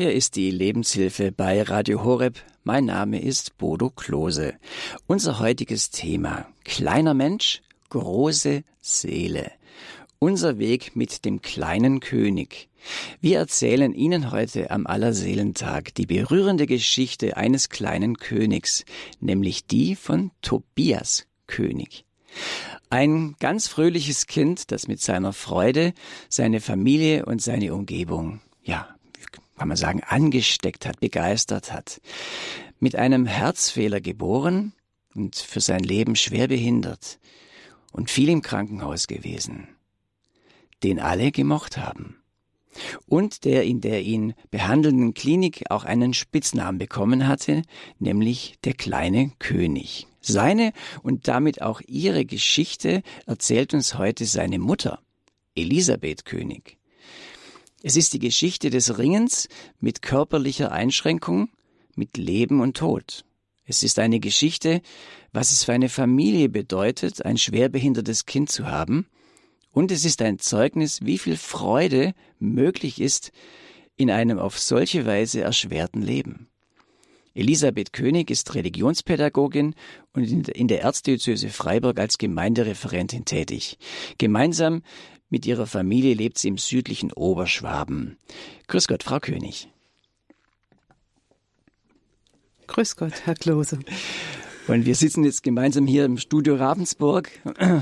Hier ist die Lebenshilfe bei Radio Horeb. Mein Name ist Bodo Klose. Unser heutiges Thema: kleiner Mensch, große Seele. Unser Weg mit dem kleinen König. Wir erzählen Ihnen heute am Allerseelentag die berührende Geschichte eines kleinen Königs, nämlich die von Tobias König. Ein ganz fröhliches Kind, das mit seiner Freude seine Familie und seine Umgebung, ja, kann man sagen, angesteckt hat, begeistert hat. Mit einem Herzfehler geboren und für sein Leben schwer behindert und viel im Krankenhaus gewesen, den alle gemocht haben. Und der in der ihn behandelnden Klinik auch einen Spitznamen bekommen hatte, nämlich der kleine König. Seine und damit auch ihre Geschichte erzählt uns heute seine Mutter, Elisabeth König. Es ist die Geschichte des Ringens mit körperlicher Einschränkung, mit Leben und Tod. Es ist eine Geschichte, was es für eine Familie bedeutet, ein schwerbehindertes Kind zu haben, und es ist ein Zeugnis, wie viel Freude möglich ist in einem auf solche Weise erschwerten Leben. Elisabeth König ist Religionspädagogin und in der Erzdiözese Freiburg als Gemeindereferentin tätig. Gemeinsam mit ihrer Familie lebt sie im südlichen Oberschwaben. Grüß Gott, Frau König. Grüß Gott, Herr Klose. Und wir sitzen jetzt gemeinsam hier im Studio Ravensburg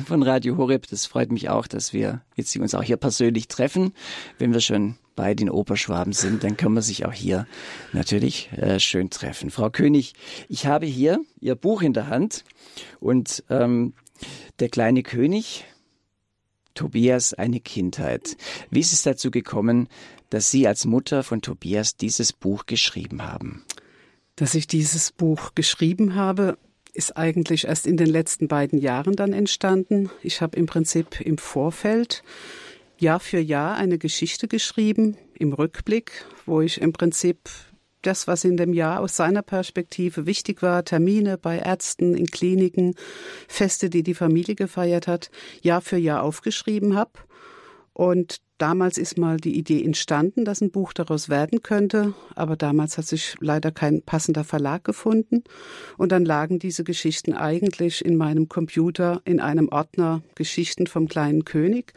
von Radio Horeb. Das freut mich auch, dass wir jetzt uns auch hier persönlich treffen. Wenn wir schon beide in Oberschwaben sind, dann können wir sich auch hier natürlich äh, schön treffen. Frau König, ich habe hier Ihr Buch in der Hand und ähm, der kleine König Tobias eine Kindheit. Wie ist es dazu gekommen, dass Sie als Mutter von Tobias dieses Buch geschrieben haben? Dass ich dieses Buch geschrieben habe, ist eigentlich erst in den letzten beiden Jahren dann entstanden. Ich habe im Prinzip im Vorfeld Jahr für Jahr eine Geschichte geschrieben, im Rückblick, wo ich im Prinzip das, was in dem Jahr aus seiner Perspektive wichtig war, Termine bei Ärzten, in Kliniken, Feste, die die Familie gefeiert hat, Jahr für Jahr aufgeschrieben habe. Und damals ist mal die Idee entstanden, dass ein Buch daraus werden könnte, aber damals hat sich leider kein passender Verlag gefunden. Und dann lagen diese Geschichten eigentlich in meinem Computer in einem Ordner Geschichten vom kleinen König.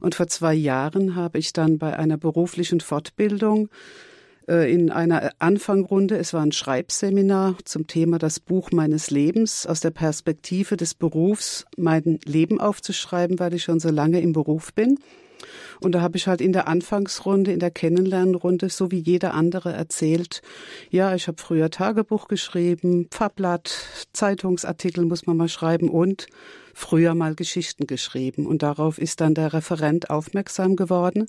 Und vor zwei Jahren habe ich dann bei einer beruflichen Fortbildung in einer Anfangrunde. Es war ein Schreibseminar zum Thema das Buch meines Lebens aus der Perspektive des Berufs, mein Leben aufzuschreiben, weil ich schon so lange im Beruf bin. Und da habe ich halt in der Anfangsrunde, in der Kennenlernrunde, so wie jeder andere erzählt, ja, ich habe früher Tagebuch geschrieben, Pfarrblatt, Zeitungsartikel muss man mal schreiben und früher mal Geschichten geschrieben. Und darauf ist dann der Referent aufmerksam geworden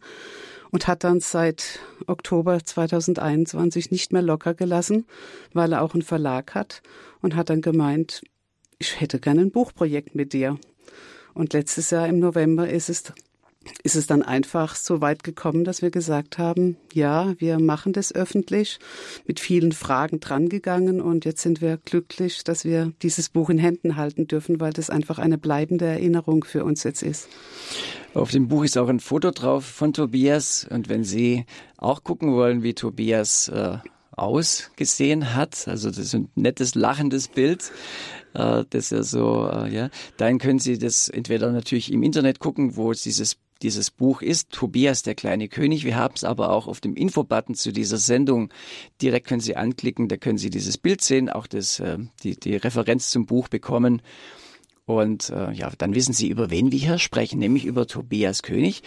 und hat dann seit Oktober 2021 nicht mehr locker gelassen, weil er auch einen Verlag hat und hat dann gemeint, ich hätte gerne ein Buchprojekt mit dir. Und letztes Jahr im November ist es ist es dann einfach so weit gekommen, dass wir gesagt haben, ja, wir machen das öffentlich, mit vielen Fragen drangegangen und jetzt sind wir glücklich, dass wir dieses Buch in Händen halten dürfen, weil das einfach eine bleibende Erinnerung für uns jetzt ist. Auf dem Buch ist auch ein Foto drauf von Tobias und wenn Sie auch gucken wollen, wie Tobias äh, ausgesehen hat, also das ist ein nettes, lachendes Bild, äh, das er so, äh, ja, dann können Sie das entweder natürlich im Internet gucken, wo es dieses dieses Buch ist, Tobias der kleine König. Wir haben es aber auch auf dem Infobutton zu dieser Sendung. Direkt können Sie anklicken, da können Sie dieses Bild sehen, auch das, äh, die, die Referenz zum Buch bekommen. Und äh, ja, dann wissen Sie, über wen wir hier sprechen, nämlich über Tobias König,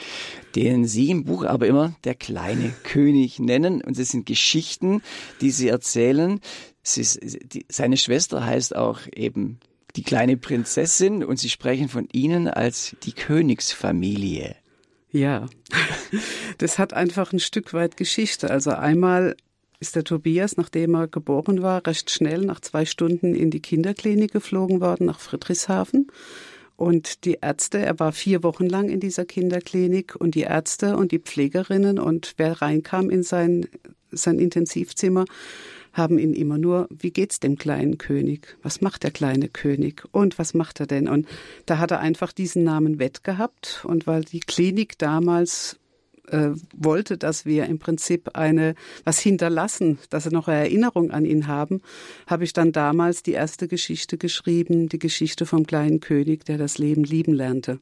den Sie im Buch aber immer der kleine König nennen. Und es sind Geschichten, die Sie erzählen. Sie, die, seine Schwester heißt auch eben die kleine Prinzessin und Sie sprechen von Ihnen als die Königsfamilie. Ja, das hat einfach ein Stück weit Geschichte. Also einmal ist der Tobias, nachdem er geboren war, recht schnell nach zwei Stunden in die Kinderklinik geflogen worden nach Friedrichshafen. Und die Ärzte, er war vier Wochen lang in dieser Kinderklinik und die Ärzte und die Pflegerinnen und wer reinkam in sein, sein Intensivzimmer, haben ihn immer nur, wie geht's dem kleinen König? Was macht der kleine König? Und was macht er denn? Und da hat er einfach diesen Namen Wett gehabt. Und weil die Klinik damals äh, wollte, dass wir im Prinzip eine was hinterlassen, dass wir noch eine Erinnerung an ihn haben, habe ich dann damals die erste Geschichte geschrieben, die Geschichte vom kleinen König, der das Leben lieben lernte.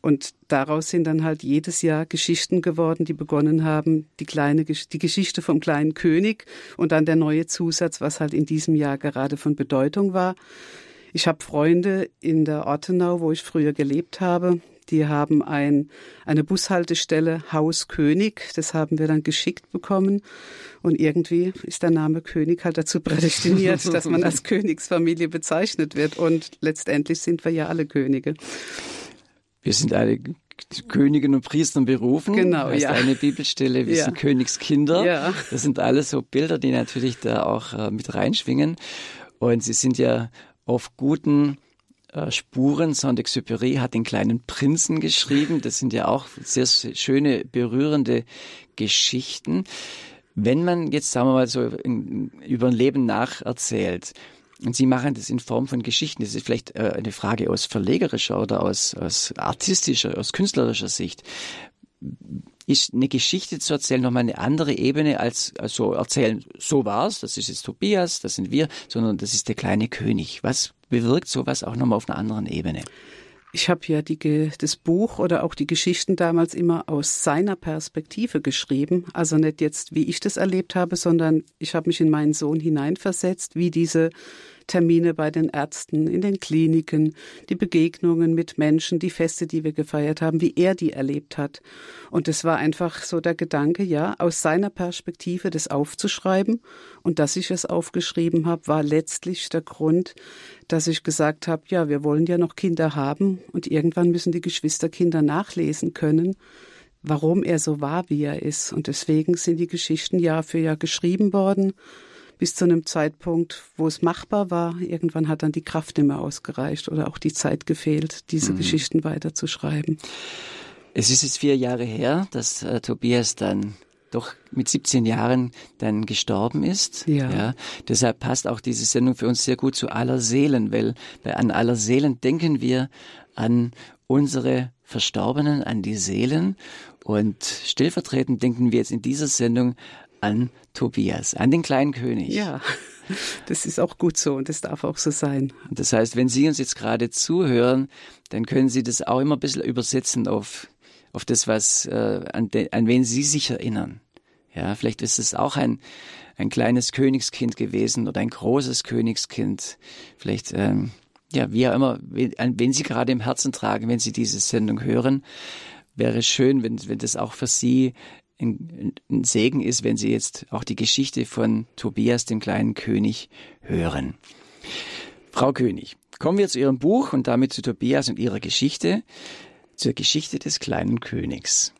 Und daraus sind dann halt jedes Jahr Geschichten geworden, die begonnen haben, die kleine die Geschichte vom kleinen König und dann der neue Zusatz, was halt in diesem Jahr gerade von Bedeutung war. Ich habe Freunde in der Ortenau, wo ich früher gelebt habe. Die haben ein, eine Bushaltestelle Haus König. Das haben wir dann geschickt bekommen. Und irgendwie ist der Name König halt dazu prädestiniert, dass man als Königsfamilie bezeichnet wird. Und letztendlich sind wir ja alle Könige. Wir sind alle Königen und Priestern berufen. Genau, heißt ja. eine Bibelstelle, wir ja. sind Königskinder. Ja. Das sind alles so Bilder, die natürlich da auch äh, mit reinschwingen. Und sie sind ja auf guten Spuren. Saint-Exupéry hat den kleinen Prinzen geschrieben. Das sind ja auch sehr schöne, berührende Geschichten. Wenn man jetzt, sagen wir mal so, über ein Leben nacherzählt, und Sie machen das in Form von Geschichten. Das ist vielleicht äh, eine Frage aus verlegerischer oder aus, aus artistischer, aus künstlerischer Sicht. Ist eine Geschichte zu erzählen nochmal eine andere Ebene als also erzählen, so war's, das ist jetzt Tobias, das sind wir, sondern das ist der kleine König. Was bewirkt sowas auch nochmal auf einer anderen Ebene? Ich habe ja die, das Buch oder auch die Geschichten damals immer aus seiner Perspektive geschrieben. Also nicht jetzt, wie ich das erlebt habe, sondern ich habe mich in meinen Sohn hineinversetzt, wie diese Termine bei den Ärzten, in den Kliniken, die Begegnungen mit Menschen, die Feste, die wir gefeiert haben, wie er die erlebt hat. Und es war einfach so der Gedanke, ja, aus seiner Perspektive das aufzuschreiben. Und dass ich es aufgeschrieben habe, war letztlich der Grund, dass ich gesagt habe, ja, wir wollen ja noch Kinder haben und irgendwann müssen die Geschwisterkinder nachlesen können warum er so war, wie er ist. Und deswegen sind die Geschichten Jahr für Jahr geschrieben worden bis zu einem Zeitpunkt, wo es machbar war. Irgendwann hat dann die Kraft nicht mehr ausgereicht oder auch die Zeit gefehlt, diese mhm. Geschichten weiterzuschreiben. Es ist jetzt vier Jahre her, dass äh, Tobias dann doch mit 17 Jahren dann gestorben ist. Ja. ja. Deshalb passt auch diese Sendung für uns sehr gut zu aller Seelen, weil bei an aller Seelen denken wir an unsere Verstorbenen, an die Seelen und stellvertretend denken wir jetzt in dieser Sendung an Tobias, an den kleinen König. Ja, das ist auch gut so und das darf auch so sein. Das heißt, wenn Sie uns jetzt gerade zuhören, dann können Sie das auch immer ein bisschen übersetzen auf, auf das, was, äh, an, de, an wen Sie sich erinnern. Ja, vielleicht ist es auch ein, ein kleines Königskind gewesen oder ein großes Königskind. Vielleicht, ähm, ja, wie auch immer, an wen Sie gerade im Herzen tragen, wenn Sie diese Sendung hören, wäre schön, wenn, wenn das auch für Sie ein, ein Segen ist, wenn Sie jetzt auch die Geschichte von Tobias, dem kleinen König, hören. Frau König, kommen wir zu Ihrem Buch und damit zu Tobias und ihrer Geschichte, zur Geschichte des kleinen Königs.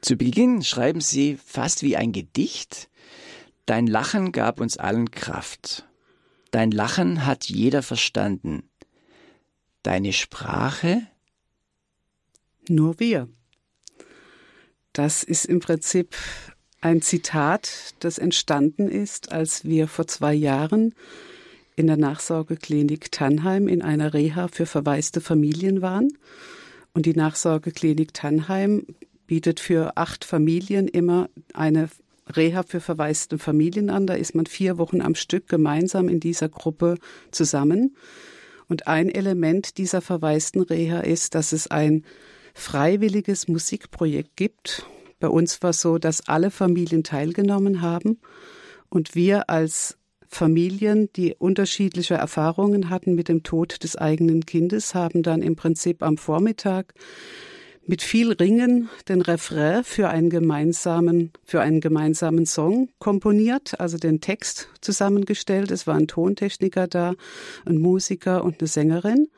Zu Beginn schreiben Sie fast wie ein Gedicht. Dein Lachen gab uns allen Kraft. Dein Lachen hat jeder verstanden. Deine Sprache? Nur wir. Das ist im Prinzip ein Zitat, das entstanden ist, als wir vor zwei Jahren in der Nachsorgeklinik Tannheim in einer Reha für verwaiste Familien waren. Und die Nachsorgeklinik Tannheim bietet für acht Familien immer eine Reha für verwaiste Familien an. Da ist man vier Wochen am Stück gemeinsam in dieser Gruppe zusammen. Und ein Element dieser verwaisten Reha ist, dass es ein freiwilliges Musikprojekt gibt. Bei uns war es so, dass alle Familien teilgenommen haben und wir als Familien, die unterschiedliche Erfahrungen hatten mit dem Tod des eigenen Kindes, haben dann im Prinzip am Vormittag mit viel Ringen den Refrain für einen gemeinsamen, für einen gemeinsamen Song komponiert, also den Text zusammengestellt. Es waren Tontechniker da, ein Musiker und eine Sängerin.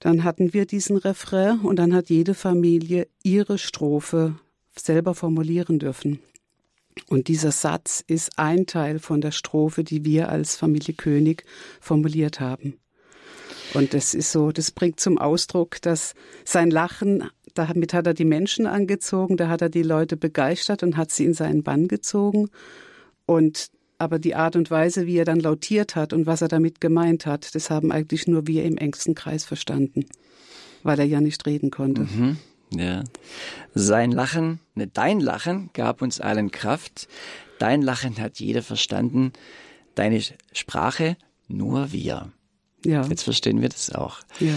Dann hatten wir diesen Refrain und dann hat jede Familie ihre Strophe selber formulieren dürfen. Und dieser Satz ist ein Teil von der Strophe, die wir als Familie König formuliert haben. Und das ist so, das bringt zum Ausdruck, dass sein Lachen, damit hat er die Menschen angezogen, da hat er die Leute begeistert und hat sie in seinen Bann gezogen. Und aber die Art und Weise, wie er dann lautiert hat und was er damit gemeint hat, das haben eigentlich nur wir im engsten Kreis verstanden, weil er ja nicht reden konnte. Mhm. Ja. Sein Lachen, ne, dein Lachen gab uns allen Kraft. Dein Lachen hat jeder verstanden. Deine Sprache nur wir. Ja. Jetzt verstehen wir das auch. Ja.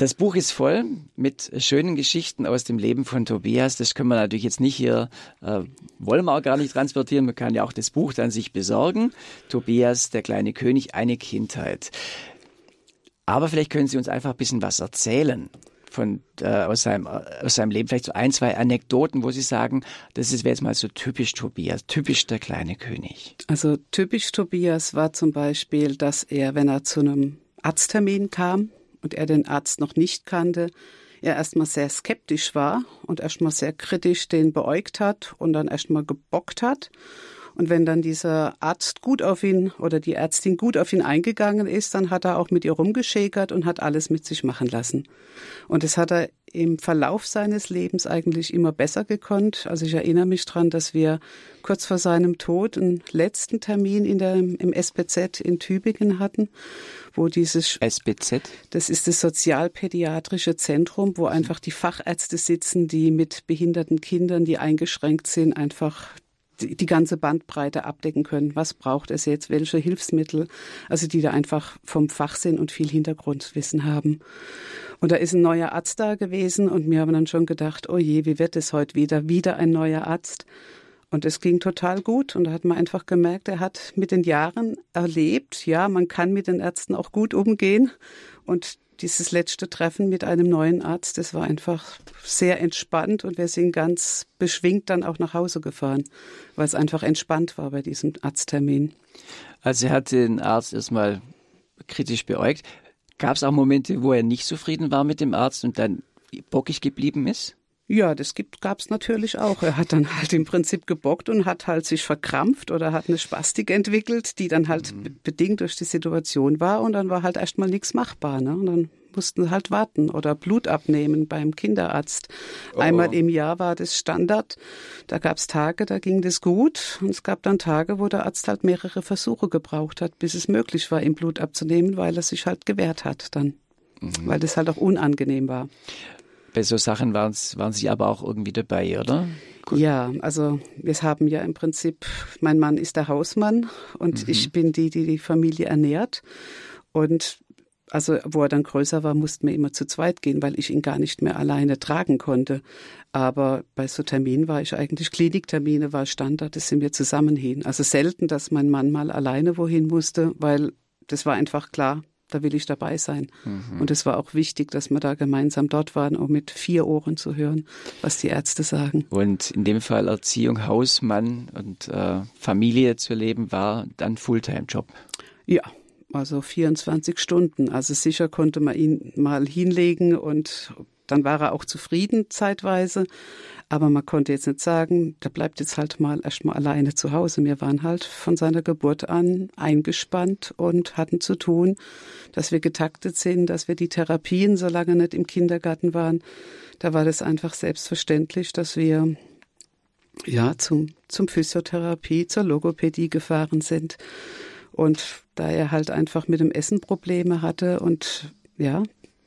Das Buch ist voll mit schönen Geschichten aus dem Leben von Tobias. Das können wir natürlich jetzt nicht hier, äh, wollen wir auch gar nicht transportieren. Man kann ja auch das Buch dann sich besorgen. Tobias, der kleine König, eine Kindheit. Aber vielleicht können Sie uns einfach ein bisschen was erzählen von, äh, aus, seinem, aus seinem Leben. Vielleicht so ein, zwei Anekdoten, wo Sie sagen, das wäre jetzt mal so typisch Tobias, typisch der kleine König. Also typisch Tobias war zum Beispiel, dass er, wenn er zu einem Arzttermin kam, und er den Arzt noch nicht kannte, er erstmal sehr skeptisch war und erstmal sehr kritisch den beäugt hat und dann erstmal gebockt hat. Und wenn dann dieser Arzt gut auf ihn oder die Ärztin gut auf ihn eingegangen ist, dann hat er auch mit ihr rumgeschäkert und hat alles mit sich machen lassen. Und das hat er im Verlauf seines Lebens eigentlich immer besser gekonnt. Also ich erinnere mich dran, dass wir kurz vor seinem Tod einen letzten Termin in der, im SPZ in Tübingen hatten, wo dieses SPZ, das ist das sozialpädiatrische Zentrum, wo einfach die Fachärzte sitzen, die mit behinderten Kindern, die eingeschränkt sind, einfach die ganze Bandbreite abdecken können. Was braucht es jetzt? Welche Hilfsmittel? Also die da einfach vom Fach sind und viel Hintergrundwissen haben. Und da ist ein neuer Arzt da gewesen und wir haben dann schon gedacht, oh je, wie wird es heute wieder? Wieder ein neuer Arzt. Und es ging total gut und da hat man einfach gemerkt, er hat mit den Jahren erlebt, ja, man kann mit den Ärzten auch gut umgehen und dieses letzte Treffen mit einem neuen Arzt, das war einfach sehr entspannt und wir sind ganz beschwingt dann auch nach Hause gefahren, weil es einfach entspannt war bei diesem Arzttermin. Also er hat den Arzt erstmal kritisch beäugt. Gab es auch Momente, wo er nicht zufrieden war mit dem Arzt und dann bockig geblieben ist? Ja, das gab es natürlich auch. Er hat dann halt im Prinzip gebockt und hat halt sich verkrampft oder hat eine Spastik entwickelt, die dann halt mhm. bedingt durch die Situation war und dann war halt erstmal nichts machbar. Ne? Und dann mussten halt warten oder Blut abnehmen beim Kinderarzt. Oh. Einmal im Jahr war das Standard. Da gab es Tage, da ging das gut. Und es gab dann Tage, wo der Arzt halt mehrere Versuche gebraucht hat, bis es möglich war, ihm Blut abzunehmen, weil er sich halt gewehrt hat dann. Mhm. Weil das halt auch unangenehm war. Bei so Sachen waren, waren Sie aber auch irgendwie dabei, oder? Gut. Ja, also wir haben ja im Prinzip, mein Mann ist der Hausmann und mhm. ich bin die, die die Familie ernährt. Und also wo er dann größer war, mussten wir immer zu zweit gehen, weil ich ihn gar nicht mehr alleine tragen konnte. Aber bei so Terminen war ich eigentlich, Kliniktermine war Standard, das sind wir zusammen hin. Also selten, dass mein Mann mal alleine wohin musste, weil das war einfach klar, da will ich dabei sein. Mhm. Und es war auch wichtig, dass wir da gemeinsam dort waren, um mit vier Ohren zu hören, was die Ärzte sagen. Und in dem Fall Erziehung, Hausmann und äh, Familie zu leben, war dann Fulltime-Job. Ja, also 24 Stunden. Also sicher konnte man ihn mal hinlegen und dann war er auch zufrieden zeitweise. Aber man konnte jetzt nicht sagen, der bleibt jetzt halt mal erstmal alleine zu Hause. Wir waren halt von seiner Geburt an eingespannt und hatten zu tun, dass wir getaktet sind, dass wir die Therapien, solange nicht im Kindergarten waren, da war das einfach selbstverständlich, dass wir ja zum, zum Physiotherapie, zur Logopädie gefahren sind. Und da er halt einfach mit dem Essen Probleme hatte und ja,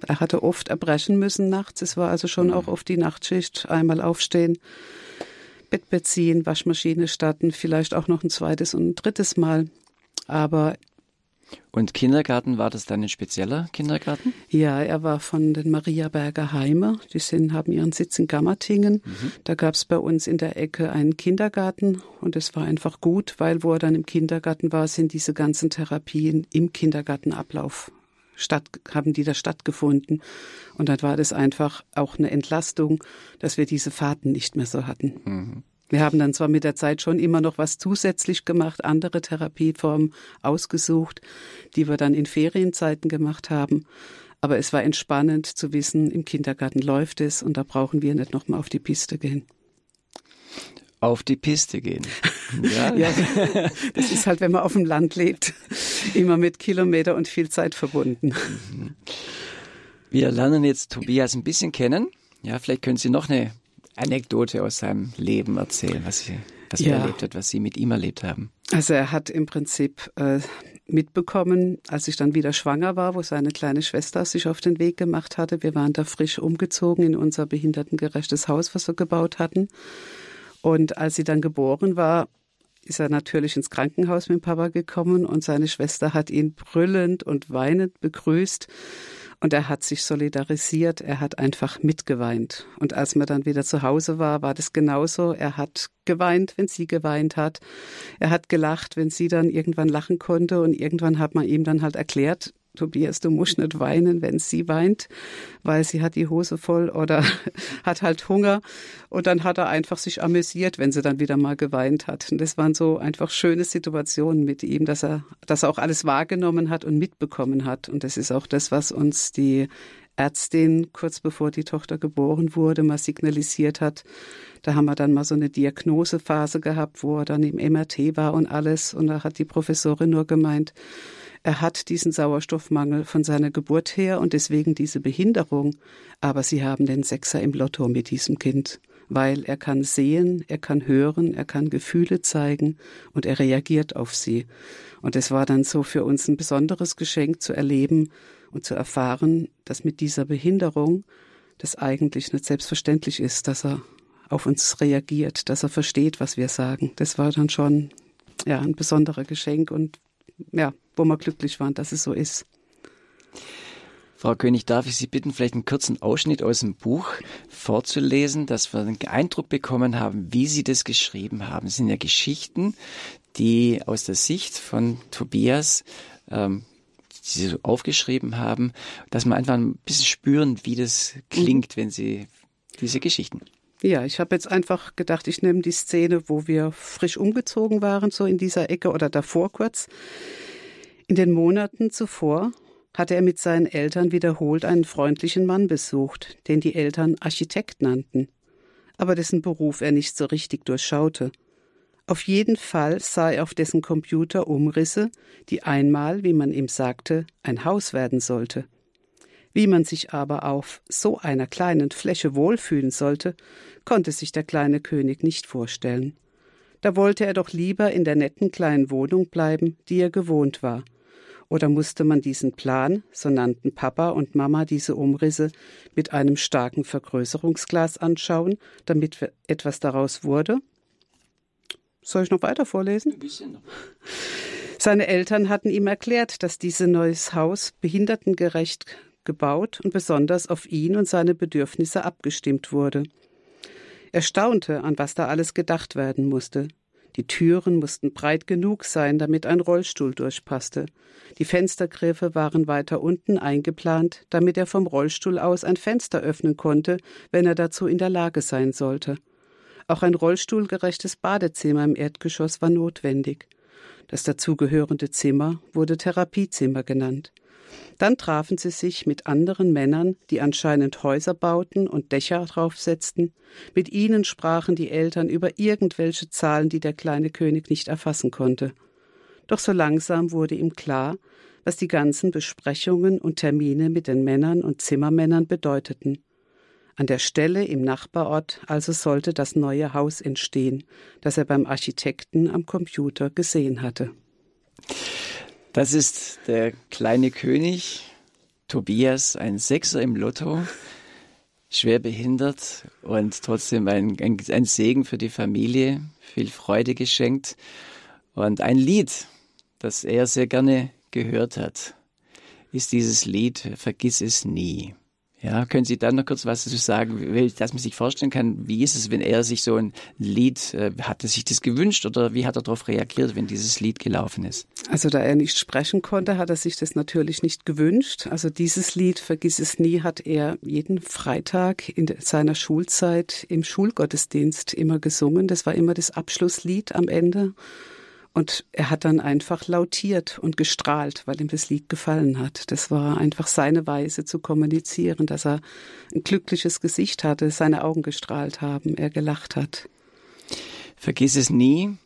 er hatte oft erbrechen müssen nachts. Es war also schon mhm. auch oft die Nachtschicht. Einmal aufstehen, Bett beziehen, Waschmaschine starten, vielleicht auch noch ein zweites und ein drittes Mal. Aber und Kindergarten, war das dann ein spezieller Kindergarten? Ja, er war von den Mariaberger Heime. Die sind, haben ihren Sitz in Gammertingen. Mhm. Da gab es bei uns in der Ecke einen Kindergarten und es war einfach gut, weil wo er dann im Kindergarten war, sind diese ganzen Therapien im Kindergartenablauf statt, haben die da stattgefunden. Und dann war das einfach auch eine Entlastung, dass wir diese Fahrten nicht mehr so hatten. Mhm. Wir haben dann zwar mit der Zeit schon immer noch was zusätzlich gemacht, andere Therapieformen ausgesucht, die wir dann in Ferienzeiten gemacht haben. Aber es war entspannend zu wissen, im Kindergarten läuft es und da brauchen wir nicht nochmal auf die Piste gehen auf die Piste gehen. Ja. ja. das ist halt, wenn man auf dem Land lebt, immer mit Kilometer und viel Zeit verbunden. Wir lernen jetzt Tobias ein bisschen kennen. Ja, vielleicht können Sie noch eine Anekdote aus seinem Leben erzählen, was, Sie, was ja. er erlebt hat, was Sie mit ihm erlebt haben. Also er hat im Prinzip äh, mitbekommen, als ich dann wieder schwanger war, wo seine kleine Schwester sich auf den Weg gemacht hatte. Wir waren da frisch umgezogen in unser behindertengerechtes Haus, was wir gebaut hatten. Und als sie dann geboren war, ist er natürlich ins Krankenhaus mit dem Papa gekommen und seine Schwester hat ihn brüllend und weinend begrüßt. Und er hat sich solidarisiert, er hat einfach mitgeweint. Und als man dann wieder zu Hause war, war das genauso. Er hat geweint, wenn sie geweint hat. Er hat gelacht, wenn sie dann irgendwann lachen konnte. Und irgendwann hat man ihm dann halt erklärt, Tobias, du musst nicht weinen, wenn sie weint, weil sie hat die Hose voll oder hat halt Hunger. Und dann hat er einfach sich amüsiert, wenn sie dann wieder mal geweint hat. Und das waren so einfach schöne Situationen mit ihm, dass er, dass er auch alles wahrgenommen hat und mitbekommen hat. Und das ist auch das, was uns die Ärztin kurz bevor die Tochter geboren wurde, mal signalisiert hat. Da haben wir dann mal so eine Diagnosephase gehabt, wo er dann im MRT war und alles. Und da hat die Professorin nur gemeint, er hat diesen Sauerstoffmangel von seiner Geburt her und deswegen diese Behinderung. Aber sie haben den Sechser im Lotto mit diesem Kind, weil er kann sehen, er kann hören, er kann Gefühle zeigen und er reagiert auf sie. Und es war dann so für uns ein besonderes Geschenk zu erleben und zu erfahren, dass mit dieser Behinderung das eigentlich nicht selbstverständlich ist, dass er auf uns reagiert, dass er versteht, was wir sagen. Das war dann schon ja ein besonderer Geschenk und ja, wo wir glücklich waren, dass es so ist. Frau König, darf ich Sie bitten, vielleicht einen kurzen Ausschnitt aus dem Buch vorzulesen, dass wir einen Eindruck bekommen haben, wie Sie das geschrieben haben. Es sind ja Geschichten, die aus der Sicht von Tobias ähm, die Sie so aufgeschrieben haben, dass wir einfach ein bisschen spüren, wie das klingt, mhm. wenn Sie diese Geschichten. Ja, ich habe jetzt einfach gedacht, ich nehme die Szene, wo wir frisch umgezogen waren, so in dieser Ecke oder davor kurz. In den Monaten zuvor hatte er mit seinen Eltern wiederholt einen freundlichen Mann besucht, den die Eltern Architekt nannten, aber dessen Beruf er nicht so richtig durchschaute. Auf jeden Fall sah er auf dessen Computer Umrisse, die einmal, wie man ihm sagte, ein Haus werden sollte. Wie man sich aber auf so einer kleinen Fläche wohlfühlen sollte, konnte sich der kleine König nicht vorstellen. Da wollte er doch lieber in der netten kleinen Wohnung bleiben, die er gewohnt war, oder musste man diesen Plan, so nannten Papa und Mama diese Umrisse, mit einem starken Vergrößerungsglas anschauen, damit etwas daraus wurde? Soll ich noch weiter vorlesen? Ein bisschen noch. Seine Eltern hatten ihm erklärt, dass dieses neues Haus behindertengerecht gebaut und besonders auf ihn und seine Bedürfnisse abgestimmt wurde. Er staunte, an was da alles gedacht werden musste. Die Türen mussten breit genug sein, damit ein Rollstuhl durchpasste. Die Fenstergriffe waren weiter unten eingeplant, damit er vom Rollstuhl aus ein Fenster öffnen konnte, wenn er dazu in der Lage sein sollte. Auch ein rollstuhlgerechtes Badezimmer im Erdgeschoss war notwendig. Das dazugehörende Zimmer wurde Therapiezimmer genannt. Dann trafen sie sich mit anderen Männern, die anscheinend Häuser bauten und Dächer draufsetzten. Mit ihnen sprachen die Eltern über irgendwelche Zahlen, die der kleine König nicht erfassen konnte. Doch so langsam wurde ihm klar, was die ganzen Besprechungen und Termine mit den Männern und Zimmermännern bedeuteten. An der Stelle im Nachbarort also sollte das neue Haus entstehen, das er beim Architekten am Computer gesehen hatte. Das ist der kleine König, Tobias, ein Sechser im Lotto, schwer behindert und trotzdem ein, ein, ein Segen für die Familie, viel Freude geschenkt und ein Lied, das er sehr gerne gehört hat, ist dieses Lied Vergiss es nie. Ja, können Sie dann noch kurz was dazu sagen, dass man sich vorstellen kann, wie ist es, wenn er sich so ein Lied, äh, hat er sich das gewünscht oder wie hat er darauf reagiert, wenn dieses Lied gelaufen ist? Also da er nicht sprechen konnte, hat er sich das natürlich nicht gewünscht. Also dieses Lied, Vergiss es nie, hat er jeden Freitag in seiner Schulzeit im Schulgottesdienst immer gesungen. Das war immer das Abschlusslied am Ende. Und er hat dann einfach lautiert und gestrahlt, weil ihm das Lied gefallen hat. Das war einfach seine Weise zu kommunizieren, dass er ein glückliches Gesicht hatte, seine Augen gestrahlt haben, er gelacht hat. Vergiss es nie.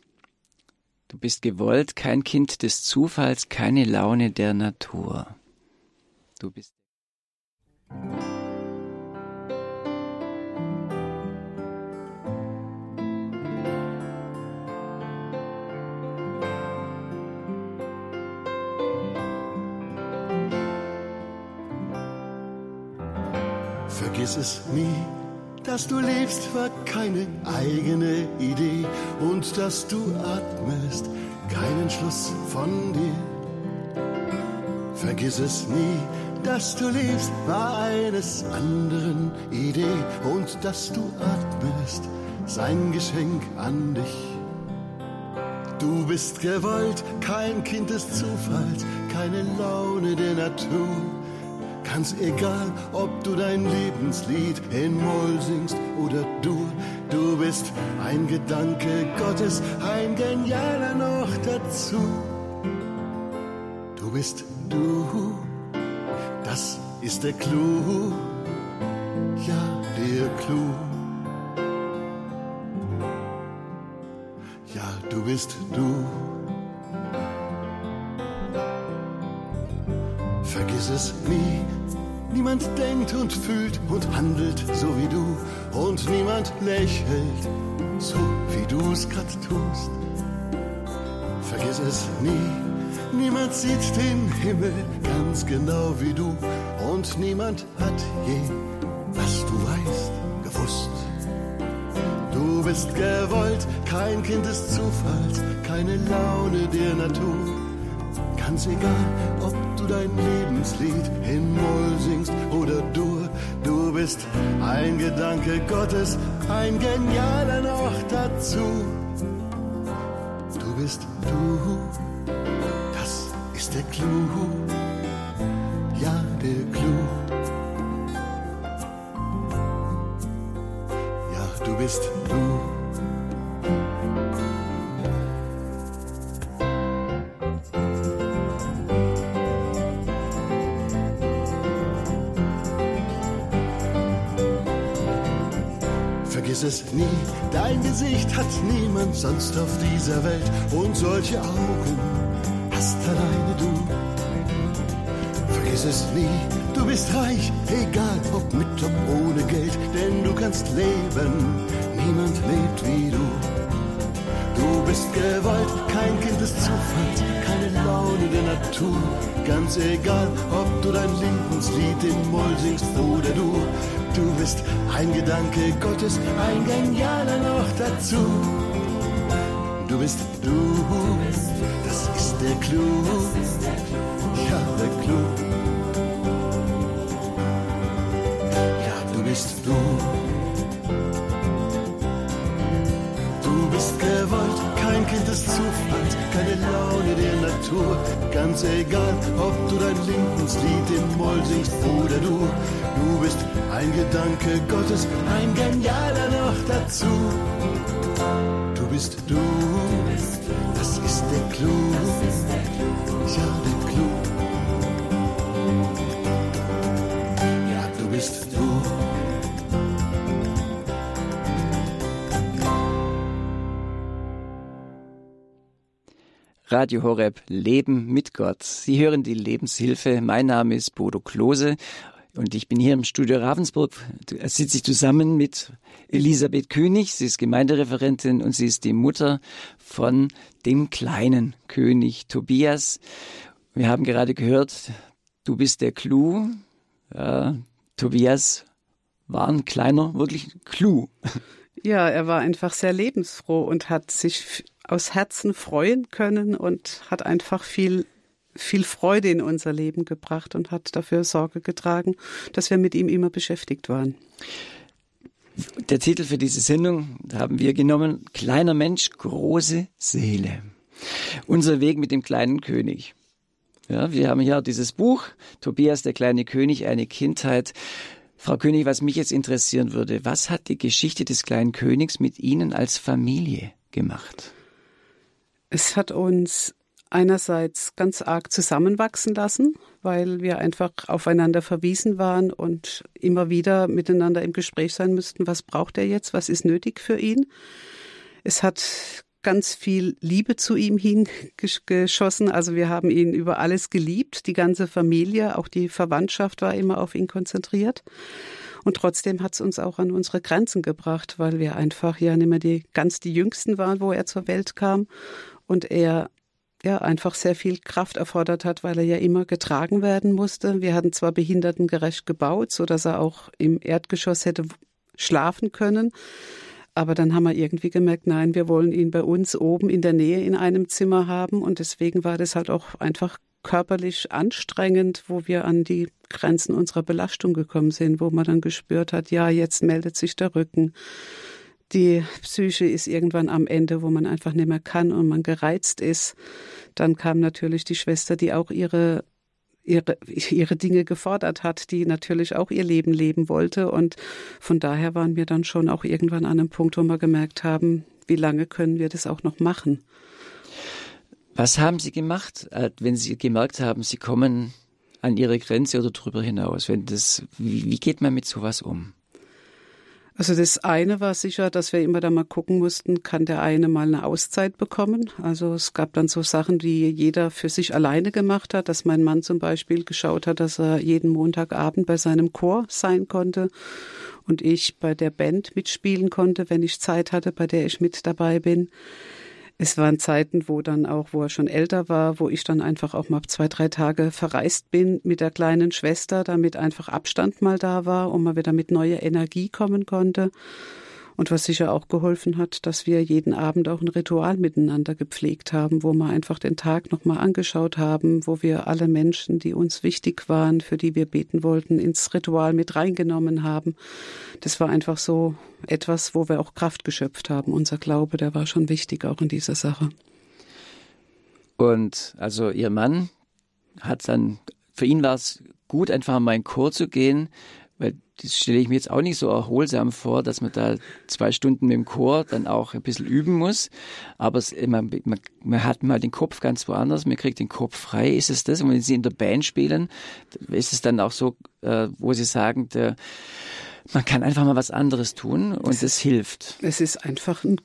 Du bist gewollt, kein Kind des Zufalls, keine Laune der Natur. Du bist. Vergiss es nie, dass du lebst, war keine eigene Idee und dass du atmest, kein Entschluss von dir. Vergiss es nie, dass du lebst, war eines anderen Idee und dass du atmest, sein Geschenk an dich. Du bist gewollt, kein Kind des Zufalls, keine Laune der Natur. Ganz egal, ob du dein Lebenslied in Moll singst oder du, du bist ein Gedanke Gottes, ein genialer noch dazu. Du bist du, das ist der Clou, ja, der Clou. Ja, du bist du. Vergiss es nie, niemand denkt und fühlt und handelt so wie du und niemand lächelt so wie du es grad tust. Vergiss es nie, niemand sieht den Himmel ganz genau wie du und niemand hat je, was du weißt, gewusst. Du bist gewollt, kein Kind des Zufalls, keine Laune der Natur. Ganz egal, ob dein Lebenslied in Moll singst oder Dur, du bist ein Gedanke Gottes, ein genialer noch dazu. Du bist du, das ist der Clou, es nie, dein Gesicht hat niemand sonst auf dieser Welt. Und solche Augen hast alleine du. Vergiss es nie, du bist reich, egal ob mit ob ohne Geld, denn du kannst leben, niemand lebt wie du. Du bist gewollt, kein Kind des Zufalls, der Natur. Ganz egal, ob du dein Lebenslied in Moll singst oder du. Du bist ein Gedanke Gottes, ein genialer noch dazu. Du bist du, das ist der Clou. Ja, der Clou. Ja, du bist du. Gewollt, kein Kind des Zufalls, keine Laune der Natur. Ganz egal, ob du dein Lebenslied im Moll singst oder du. Du bist ein Gedanke Gottes, ein genialer noch dazu. Du bist du, das ist der Clou. Ja, der Radio Horeb Leben mit Gott. Sie hören die Lebenshilfe. Mein Name ist Bodo Klose und ich bin hier im Studio Ravensburg. Da sitze ich zusammen mit Elisabeth König. Sie ist Gemeindereferentin und sie ist die Mutter von dem kleinen König Tobias. Wir haben gerade gehört, du bist der Clou. Ja, Tobias war ein kleiner, wirklich Clou. Ja, er war einfach sehr lebensfroh und hat sich aus Herzen freuen können und hat einfach viel viel Freude in unser Leben gebracht und hat dafür Sorge getragen, dass wir mit ihm immer beschäftigt waren. Der Titel für diese Sendung haben wir genommen, Kleiner Mensch, große Seele. Unser Weg mit dem kleinen König. Ja, wir haben hier dieses Buch, Tobias, der kleine König, eine Kindheit. Frau König, was mich jetzt interessieren würde, was hat die Geschichte des kleinen Königs mit Ihnen als Familie gemacht? Es hat uns einerseits ganz arg zusammenwachsen lassen, weil wir einfach aufeinander verwiesen waren und immer wieder miteinander im Gespräch sein müssten, was braucht er jetzt, was ist nötig für ihn. Es hat ganz viel Liebe zu ihm hingeschossen. Also wir haben ihn über alles geliebt. Die ganze Familie, auch die Verwandtschaft war immer auf ihn konzentriert. Und trotzdem hat es uns auch an unsere Grenzen gebracht, weil wir einfach ja nicht mehr die ganz die Jüngsten waren, wo er zur Welt kam. Und er ja einfach sehr viel Kraft erfordert hat, weil er ja immer getragen werden musste. Wir hatten zwar behindertengerecht gebaut, so dass er auch im Erdgeschoss hätte schlafen können. Aber dann haben wir irgendwie gemerkt, nein, wir wollen ihn bei uns oben in der Nähe in einem Zimmer haben. Und deswegen war das halt auch einfach körperlich anstrengend, wo wir an die Grenzen unserer Belastung gekommen sind, wo man dann gespürt hat, ja, jetzt meldet sich der Rücken. Die Psyche ist irgendwann am Ende, wo man einfach nicht mehr kann und man gereizt ist. Dann kam natürlich die Schwester, die auch ihre ihre, ihre Dinge gefordert hat, die natürlich auch ihr Leben leben wollte. Und von daher waren wir dann schon auch irgendwann an einem Punkt, wo wir gemerkt haben, wie lange können wir das auch noch machen. Was haben Sie gemacht, äh, wenn Sie gemerkt haben, Sie kommen an Ihre Grenze oder darüber hinaus? Wenn das, wie, wie geht man mit sowas um? Also das eine war sicher, dass wir immer da mal gucken mussten, kann der eine mal eine Auszeit bekommen. Also es gab dann so Sachen, die jeder für sich alleine gemacht hat, dass mein Mann zum Beispiel geschaut hat, dass er jeden Montagabend bei seinem Chor sein konnte und ich bei der Band mitspielen konnte, wenn ich Zeit hatte, bei der ich mit dabei bin. Es waren Zeiten, wo dann auch, wo er schon älter war, wo ich dann einfach auch mal zwei, drei Tage verreist bin mit der kleinen Schwester, damit einfach Abstand mal da war und man wieder mit neuer Energie kommen konnte. Und was sicher auch geholfen hat, dass wir jeden Abend auch ein Ritual miteinander gepflegt haben, wo wir einfach den Tag nochmal angeschaut haben, wo wir alle Menschen, die uns wichtig waren, für die wir beten wollten, ins Ritual mit reingenommen haben. Das war einfach so etwas, wo wir auch Kraft geschöpft haben. Unser Glaube, der war schon wichtig auch in dieser Sache. Und also Ihr Mann hat dann, für ihn war es gut, einfach mal in Chor zu gehen, weil das stelle ich mir jetzt auch nicht so erholsam vor, dass man da zwei Stunden mit dem Chor dann auch ein bisschen üben muss. Aber es, man, man, man hat mal den Kopf ganz woanders, man kriegt den Kopf frei. Ist es das? Und wenn Sie in der Band spielen, ist es dann auch so, äh, wo Sie sagen, der, man kann einfach mal was anderes tun und es, es hilft. Es ist einfach ein,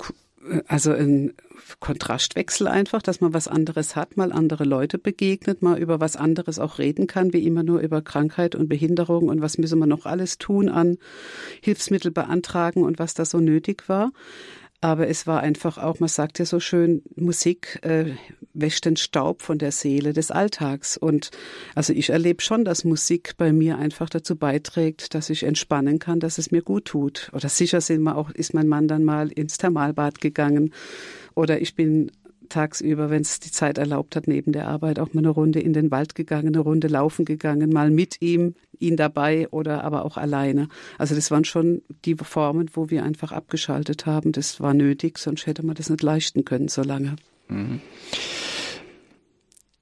also ein Kontrastwechsel einfach, dass man was anderes hat, mal andere Leute begegnet, mal über was anderes auch reden kann, wie immer nur über Krankheit und Behinderung und was müssen wir noch alles tun an Hilfsmittel beantragen und was da so nötig war. Aber es war einfach auch, man sagt ja so schön, Musik äh, wäscht den Staub von der Seele des Alltags. Und also ich erlebe schon, dass Musik bei mir einfach dazu beiträgt, dass ich entspannen kann, dass es mir gut tut. Oder sicher sind wir auch, ist mein Mann dann mal ins Thermalbad gegangen oder ich bin tagsüber, wenn es die Zeit erlaubt hat, neben der Arbeit auch mal eine Runde in den Wald gegangen, eine Runde laufen gegangen, mal mit ihm, ihn dabei oder aber auch alleine. Also das waren schon die Formen, wo wir einfach abgeschaltet haben. Das war nötig, sonst hätte man das nicht leisten können so lange. Mhm.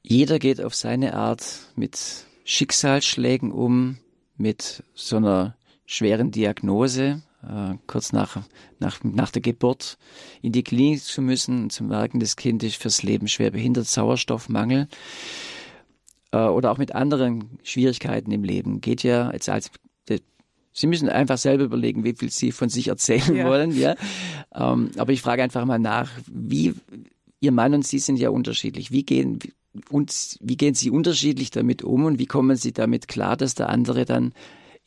Jeder geht auf seine Art mit Schicksalsschlägen um, mit so einer schweren Diagnose, äh, kurz nach, nach, nach der Geburt in die Klinik zu müssen, zu merken, das Kind ist fürs Leben schwer behindert, Sauerstoffmangel äh, oder auch mit anderen Schwierigkeiten im Leben. Geht ja jetzt als Sie müssen einfach selber überlegen, wie viel Sie von sich erzählen ja. wollen, ja. Ähm, aber ich frage einfach mal nach, wie Ihr Mann und Sie sind ja unterschiedlich. Wie gehen und wie gehen Sie unterschiedlich damit um und wie kommen Sie damit klar, dass der andere dann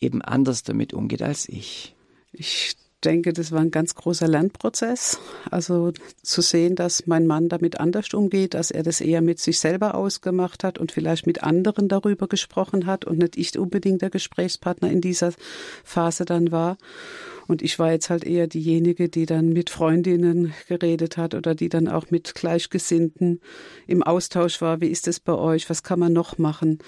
eben anders damit umgeht als ich? Ich denke, das war ein ganz großer Lernprozess. Also zu sehen, dass mein Mann damit anders umgeht, dass er das eher mit sich selber ausgemacht hat und vielleicht mit anderen darüber gesprochen hat und nicht ich unbedingt der Gesprächspartner in dieser Phase dann war. Und ich war jetzt halt eher diejenige, die dann mit Freundinnen geredet hat oder die dann auch mit Gleichgesinnten im Austausch war. Wie ist es bei euch? Was kann man noch machen?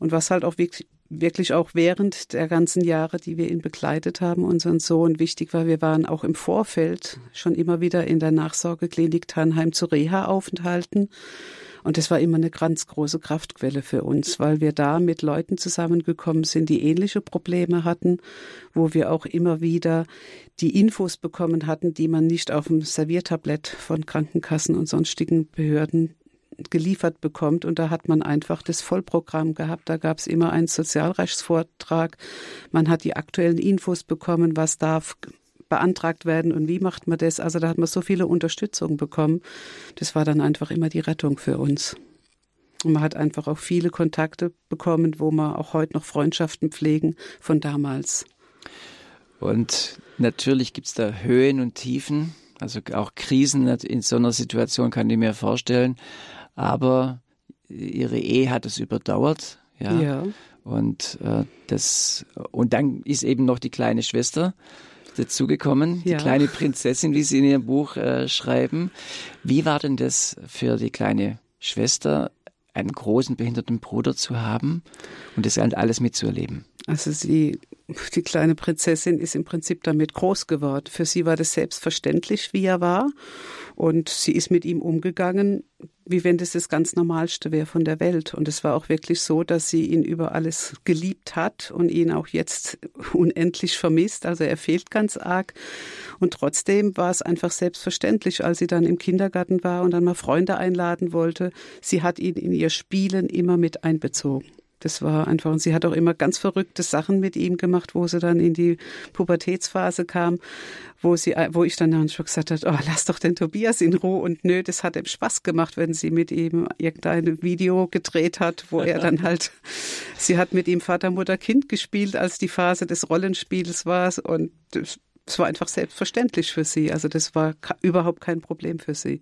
Und was halt auch wirklich wirklich auch während der ganzen Jahre, die wir ihn begleitet haben, unseren Sohn wichtig war. Wir waren auch im Vorfeld schon immer wieder in der Nachsorgeklinik Tannheim zu Reha-Aufenthalten. Und das war immer eine ganz große Kraftquelle für uns, weil wir da mit Leuten zusammengekommen sind, die ähnliche Probleme hatten, wo wir auch immer wieder die Infos bekommen hatten, die man nicht auf dem Serviertablett von Krankenkassen und sonstigen Behörden geliefert bekommt. Und da hat man einfach das Vollprogramm gehabt. Da gab es immer einen Sozialrechtsvortrag. Man hat die aktuellen Infos bekommen, was darf beantragt werden und wie macht man das. Also da hat man so viele Unterstützung bekommen. Das war dann einfach immer die Rettung für uns. Und man hat einfach auch viele Kontakte bekommen, wo man auch heute noch Freundschaften pflegen von damals. Und natürlich gibt es da Höhen und Tiefen, also auch Krisen in so einer Situation kann ich mir vorstellen. Aber ihre Ehe hat es überdauert. Ja. Ja. Und äh, das und dann ist eben noch die kleine Schwester dazugekommen, Ja. die kleine Prinzessin, wie Sie in Ihrem Buch äh, schreiben. Wie war denn das für die kleine Schwester, einen großen behinderten Bruder zu haben und das alles mitzuerleben? Also sie, die kleine Prinzessin ist im Prinzip damit groß geworden. Für sie war das selbstverständlich, wie er war. Und sie ist mit ihm umgegangen, wie wenn das das ganz Normalste wäre von der Welt. Und es war auch wirklich so, dass sie ihn über alles geliebt hat und ihn auch jetzt unendlich vermisst. Also er fehlt ganz arg. Und trotzdem war es einfach selbstverständlich, als sie dann im Kindergarten war und dann mal Freunde einladen wollte. Sie hat ihn in ihr Spielen immer mit einbezogen. Das war einfach, und sie hat auch immer ganz verrückte Sachen mit ihm gemacht, wo sie dann in die Pubertätsphase kam, wo sie, wo ich dann schon gesagt habe, oh, lass doch den Tobias in Ruhe und nö, das hat ihm Spaß gemacht, wenn sie mit ihm irgendein Video gedreht hat, wo er dann halt, sie hat mit ihm Vater, Mutter, Kind gespielt, als die Phase des Rollenspiels war und das, das war einfach selbstverständlich für sie. Also das war überhaupt kein Problem für sie.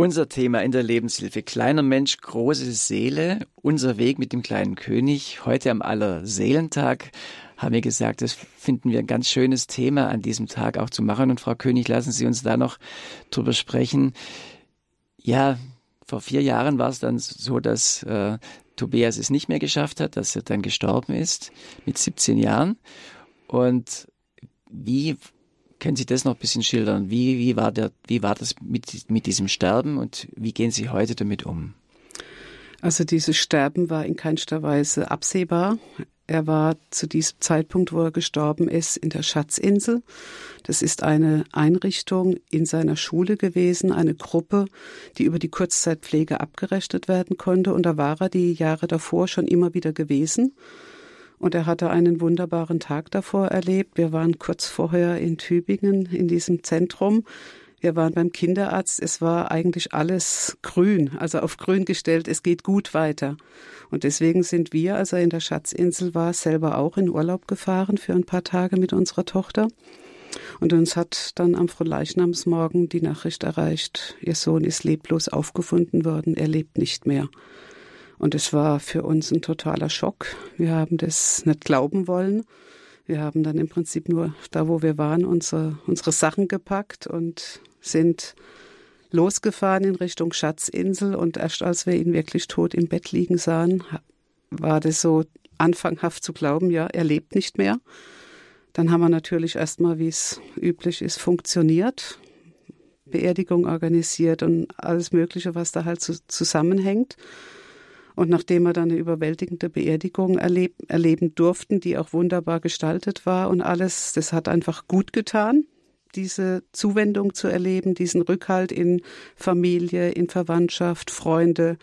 Unser Thema in der Lebenshilfe. Kleiner Mensch, große Seele. Unser Weg mit dem kleinen König. Heute am Allerseelentag haben wir gesagt, das finden wir ein ganz schönes Thema an diesem Tag auch zu machen. Und Frau König, lassen Sie uns da noch drüber sprechen. Ja, vor vier Jahren war es dann so, dass äh, Tobias es nicht mehr geschafft hat, dass er dann gestorben ist mit 17 Jahren. Und wie können Sie das noch ein bisschen schildern? Wie, wie, war, der, wie war das mit, mit diesem Sterben und wie gehen Sie heute damit um? Also dieses Sterben war in keinster Weise absehbar. Er war zu diesem Zeitpunkt, wo er gestorben ist, in der Schatzinsel. Das ist eine Einrichtung in seiner Schule gewesen, eine Gruppe, die über die Kurzzeitpflege abgerechnet werden konnte. Und da war er die Jahre davor schon immer wieder gewesen. Und er hatte einen wunderbaren Tag davor erlebt. Wir waren kurz vorher in Tübingen in diesem Zentrum. Wir waren beim Kinderarzt. Es war eigentlich alles grün, also auf grün gestellt. Es geht gut weiter. Und deswegen sind wir, als er in der Schatzinsel war, selber auch in Urlaub gefahren für ein paar Tage mit unserer Tochter. Und uns hat dann am Frohleichnamsmorgen die Nachricht erreicht, ihr Sohn ist leblos aufgefunden worden, er lebt nicht mehr. Und es war für uns ein totaler Schock. Wir haben das nicht glauben wollen. Wir haben dann im Prinzip nur da, wo wir waren, unsere, unsere Sachen gepackt und sind losgefahren in Richtung Schatzinsel. Und erst als wir ihn wirklich tot im Bett liegen sahen, war das so anfanghaft zu glauben, ja, er lebt nicht mehr. Dann haben wir natürlich erstmal, wie es üblich ist, funktioniert. Beerdigung organisiert und alles Mögliche, was da halt so zusammenhängt. Und nachdem wir dann eine überwältigende Beerdigung erleb erleben durften, die auch wunderbar gestaltet war und alles, das hat einfach gut getan, diese Zuwendung zu erleben, diesen Rückhalt in Familie, in Verwandtschaft, Freunde,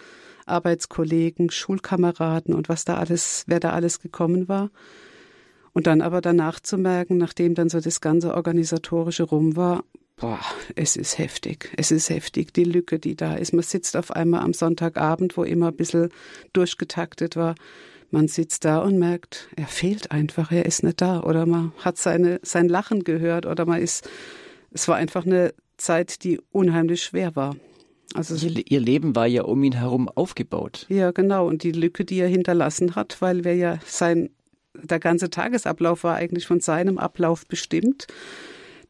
Arbeitskollegen, Schulkameraden und was da alles, wer da alles gekommen war. Und dann aber danach zu merken, nachdem dann so das ganze organisatorische rum war, boah, es ist heftig, es ist heftig, die Lücke, die da ist. Man sitzt auf einmal am Sonntagabend, wo immer ein bisschen durchgetaktet war. Man sitzt da und merkt, er fehlt einfach, er ist nicht da. Oder man hat seine, sein Lachen gehört oder man ist, es war einfach eine Zeit, die unheimlich schwer war. Also ihr, ihr Leben war ja um ihn herum aufgebaut. Ja, genau. Und die Lücke, die er hinterlassen hat, weil wir ja sein, der ganze Tagesablauf war eigentlich von seinem Ablauf bestimmt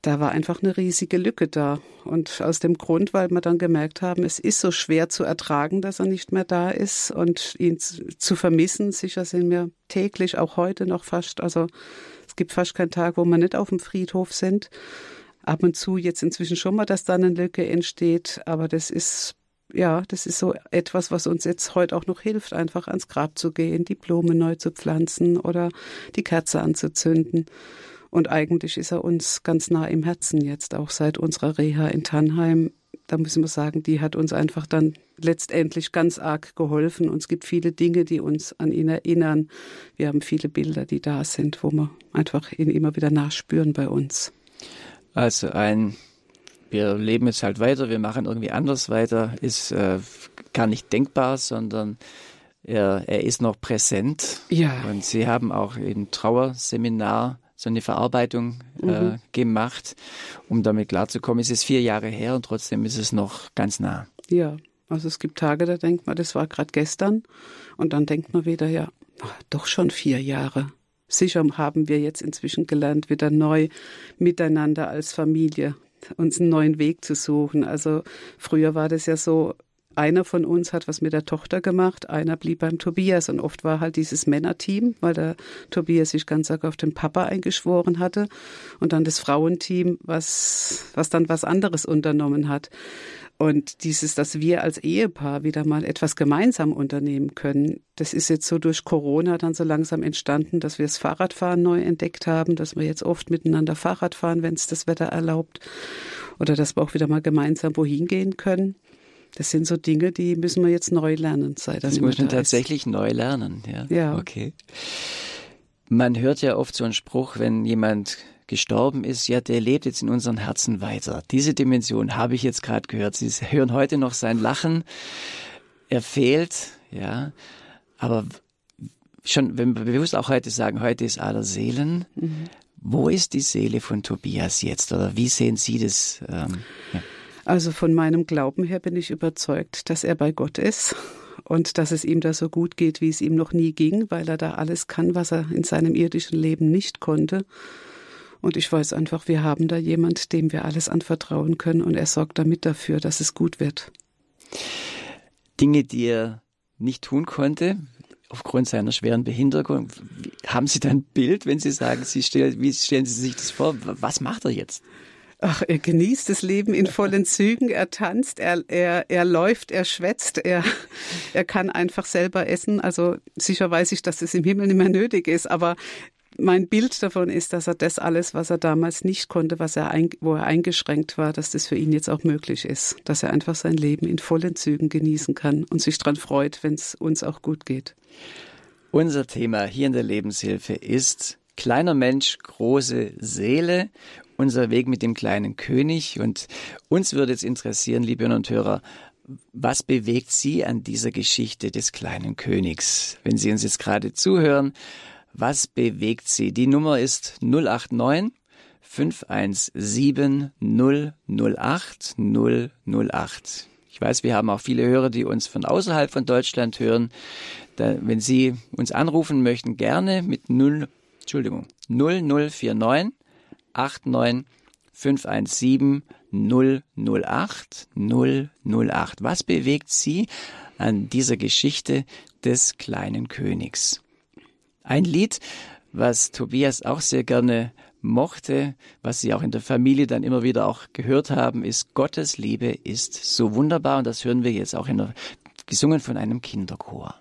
da war einfach eine riesige Lücke da. Und aus dem Grund, weil wir dann gemerkt haben, es ist so schwer zu ertragen, dass er nicht mehr da ist und ihn zu vermissen. Sicher sind wir täglich, auch heute noch fast, also es gibt fast keinen Tag, wo wir nicht auf dem Friedhof sind. Ab und zu jetzt inzwischen schon mal, dass da eine Lücke entsteht, aber das ist ja, das ist so etwas, was uns jetzt heute auch noch hilft, einfach ans Grab zu gehen, die Blume neu zu pflanzen oder die Kerze anzuzünden. Und eigentlich ist er uns ganz nah im Herzen jetzt, auch seit unserer Reha in Tannheim. Da müssen wir sagen, die hat uns einfach dann letztendlich ganz arg geholfen. Und es gibt viele Dinge, die uns an ihn erinnern. Wir haben viele Bilder, die da sind, wo wir einfach ihn immer wieder nachspüren bei uns. Also ein, wir leben jetzt halt weiter, wir machen irgendwie anders weiter, ist äh, gar nicht denkbar, sondern er, er ist noch präsent. Ja. Und Sie haben auch im Trauerseminar so eine Verarbeitung äh, mhm. gemacht, um damit klarzukommen. Es ist vier Jahre her und trotzdem ist es noch ganz nah. Ja, also es gibt Tage, da denkt man, das war gerade gestern. Und dann denkt man wieder, ja, doch schon vier Jahre. Sicher haben wir jetzt inzwischen gelernt, wieder neu miteinander als Familie uns einen neuen Weg zu suchen. Also früher war das ja so, einer von uns hat was mit der Tochter gemacht, einer blieb beim Tobias und oft war halt dieses Männerteam, weil der Tobias sich ganz arg auf den Papa eingeschworen hatte und dann das Frauenteam, was, was dann was anderes unternommen hat. Und dieses, dass wir als Ehepaar wieder mal etwas gemeinsam unternehmen können, das ist jetzt so durch Corona dann so langsam entstanden, dass wir das Fahrradfahren neu entdeckt haben, dass wir jetzt oft miteinander Fahrrad fahren, wenn es das Wetter erlaubt. Oder dass wir auch wieder mal gemeinsam wohin gehen können. Das sind so Dinge, die müssen wir jetzt neu lernen. Seit das muss man tatsächlich ist. neu lernen, ja. Ja. Okay. Man hört ja oft so einen Spruch, wenn jemand gestorben ist, ja, der lebt jetzt in unseren Herzen weiter. Diese Dimension habe ich jetzt gerade gehört. Sie hören heute noch sein Lachen. Er fehlt, ja, aber schon, wenn wir bewusst auch heute sagen, heute ist aller Seelen, mhm. wo ist die Seele von Tobias jetzt oder wie sehen Sie das? Ähm, ja. Also von meinem Glauben her bin ich überzeugt, dass er bei Gott ist und dass es ihm da so gut geht, wie es ihm noch nie ging, weil er da alles kann, was er in seinem irdischen Leben nicht konnte. Und ich weiß einfach, wir haben da jemand, dem wir alles anvertrauen können und er sorgt damit dafür, dass es gut wird. Dinge, die er nicht tun konnte, aufgrund seiner schweren Behinderung, haben Sie da ein Bild, wenn Sie sagen, Sie stellen, wie stellen Sie sich das vor? Was macht er jetzt? Ach, er genießt das Leben in vollen Zügen, er tanzt, er, er, er läuft, er schwätzt, er, er kann einfach selber essen. Also sicher weiß ich, dass das im Himmel nicht mehr nötig ist, aber mein Bild davon ist, dass er das alles, was er damals nicht konnte, was er ein, wo er eingeschränkt war, dass das für ihn jetzt auch möglich ist, dass er einfach sein Leben in vollen Zügen genießen kann und sich daran freut, wenn es uns auch gut geht. Unser Thema hier in der Lebenshilfe ist kleiner Mensch, große Seele, unser Weg mit dem kleinen König. Und uns würde jetzt interessieren, liebe Hörer und Hörer, was bewegt Sie an dieser Geschichte des kleinen Königs? Wenn Sie uns jetzt gerade zuhören, was bewegt Sie? Die Nummer ist 089 517 008 008. Ich weiß, wir haben auch viele Hörer, die uns von außerhalb von Deutschland hören. Da, wenn Sie uns anrufen möchten, gerne mit 0, Entschuldigung, 0049 89 517 008 008. Was bewegt Sie an dieser Geschichte des kleinen Königs? Ein Lied, was Tobias auch sehr gerne mochte, was sie auch in der Familie dann immer wieder auch gehört haben, ist Gottes Liebe ist so wunderbar und das hören wir jetzt auch in der, gesungen von einem Kinderchor.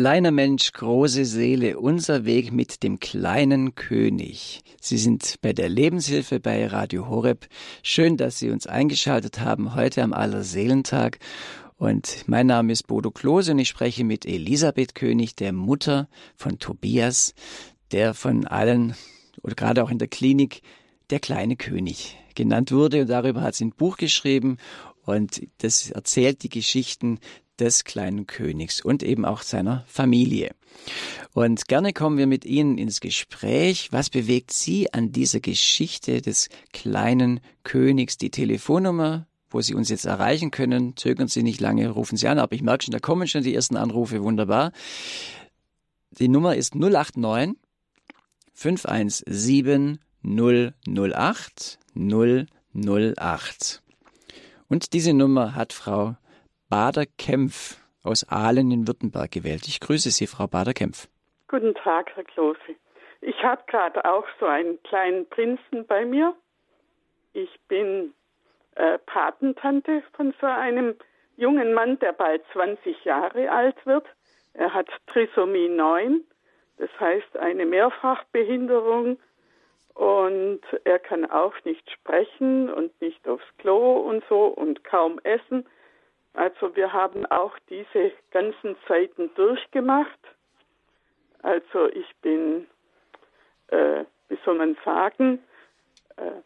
Kleiner Mensch, große Seele, unser Weg mit dem kleinen König. Sie sind bei der Lebenshilfe bei Radio Horeb. Schön, dass Sie uns eingeschaltet haben heute am Allerseelentag. Und mein Name ist Bodo Klose und ich spreche mit Elisabeth König, der Mutter von Tobias, der von allen oder gerade auch in der Klinik der kleine König genannt wurde. Und darüber hat sie ein Buch geschrieben und das erzählt die Geschichten des kleinen Königs und eben auch seiner Familie. Und gerne kommen wir mit Ihnen ins Gespräch. Was bewegt Sie an dieser Geschichte des kleinen Königs? Die Telefonnummer, wo Sie uns jetzt erreichen können, zögern Sie nicht lange, rufen Sie an. Aber ich merke schon, da kommen schon die ersten Anrufe. Wunderbar. Die Nummer ist 089 517 008 008. Und diese Nummer hat Frau Bader-Kempf aus Aalen in Württemberg gewählt. Ich grüße Sie, Frau Bader-Kempf. Guten Tag, Herr Klose. Ich habe gerade auch so einen kleinen Prinzen bei mir. Ich bin äh, Patentante von so einem jungen Mann, der bald 20 Jahre alt wird. Er hat Trisomie 9, das heißt eine Mehrfachbehinderung und er kann auch nicht sprechen und nicht aufs Klo und so und kaum essen. Also wir haben auch diese ganzen Zeiten durchgemacht. Also ich bin, äh, wie soll man sagen, äh,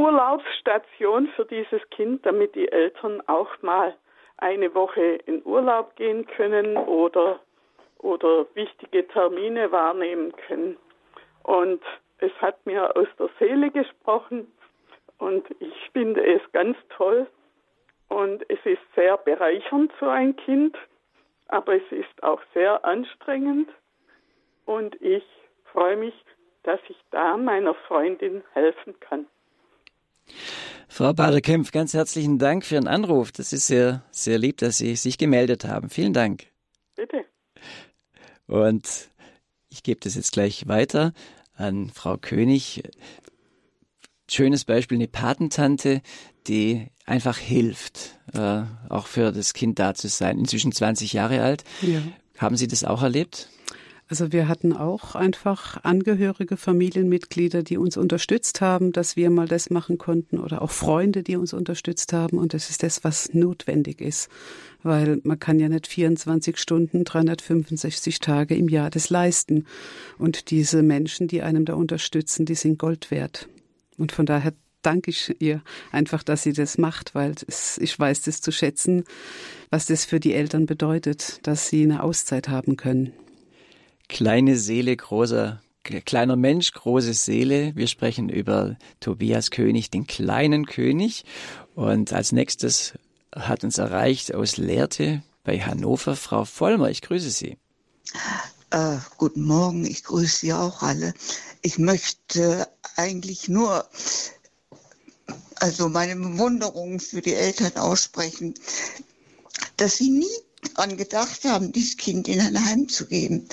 Urlaubsstation für dieses Kind, damit die Eltern auch mal eine Woche in Urlaub gehen können oder, oder wichtige Termine wahrnehmen können. Und es hat mir aus der Seele gesprochen und ich finde es ganz toll, und es ist sehr bereichernd für ein Kind, aber es ist auch sehr anstrengend. Und ich freue mich, dass ich da meiner Freundin helfen kann. Frau Bader-Kempf, ganz herzlichen Dank für Ihren Anruf. Das ist sehr, sehr lieb, dass Sie sich gemeldet haben. Vielen Dank. Bitte. Und ich gebe das jetzt gleich weiter an Frau König. Schönes Beispiel, eine Patentante, die einfach hilft, äh, auch für das Kind da zu sein. Inzwischen 20 Jahre alt. Ja. Haben Sie das auch erlebt? Also wir hatten auch einfach Angehörige, Familienmitglieder, die uns unterstützt haben, dass wir mal das machen konnten oder auch Freunde, die uns unterstützt haben. Und das ist das, was notwendig ist, weil man kann ja nicht 24 Stunden, 365 Tage im Jahr das leisten. Und diese Menschen, die einem da unterstützen, die sind Gold wert. Und von daher danke ich ihr einfach, dass sie das macht, weil es, ich weiß das zu schätzen, was das für die Eltern bedeutet, dass sie eine Auszeit haben können. Kleine Seele, großer kleiner Mensch, große Seele. Wir sprechen über Tobias König, den kleinen König. Und als nächstes hat uns erreicht aus Lehrte bei Hannover Frau Vollmer. Ich grüße Sie. Äh, guten Morgen, ich grüße Sie auch alle. Ich möchte eigentlich nur also meine Bewunderung für die Eltern aussprechen, dass sie nie daran gedacht haben, dieses Kind in ein Heim zu geben,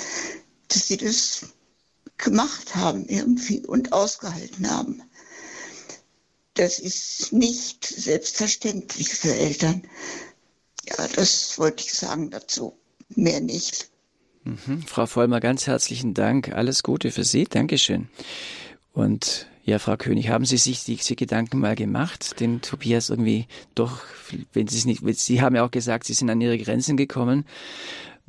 dass sie das gemacht haben irgendwie und ausgehalten haben. Das ist nicht selbstverständlich für Eltern. Ja, das wollte ich sagen dazu. Mehr nicht. Mhm. Frau Vollmer, ganz herzlichen Dank. Alles Gute für Sie. Dankeschön. Und ja, Frau König, haben Sie sich diese Gedanken mal gemacht, den Tobias irgendwie doch, wenn Sie es nicht, Sie haben ja auch gesagt, Sie sind an Ihre Grenzen gekommen.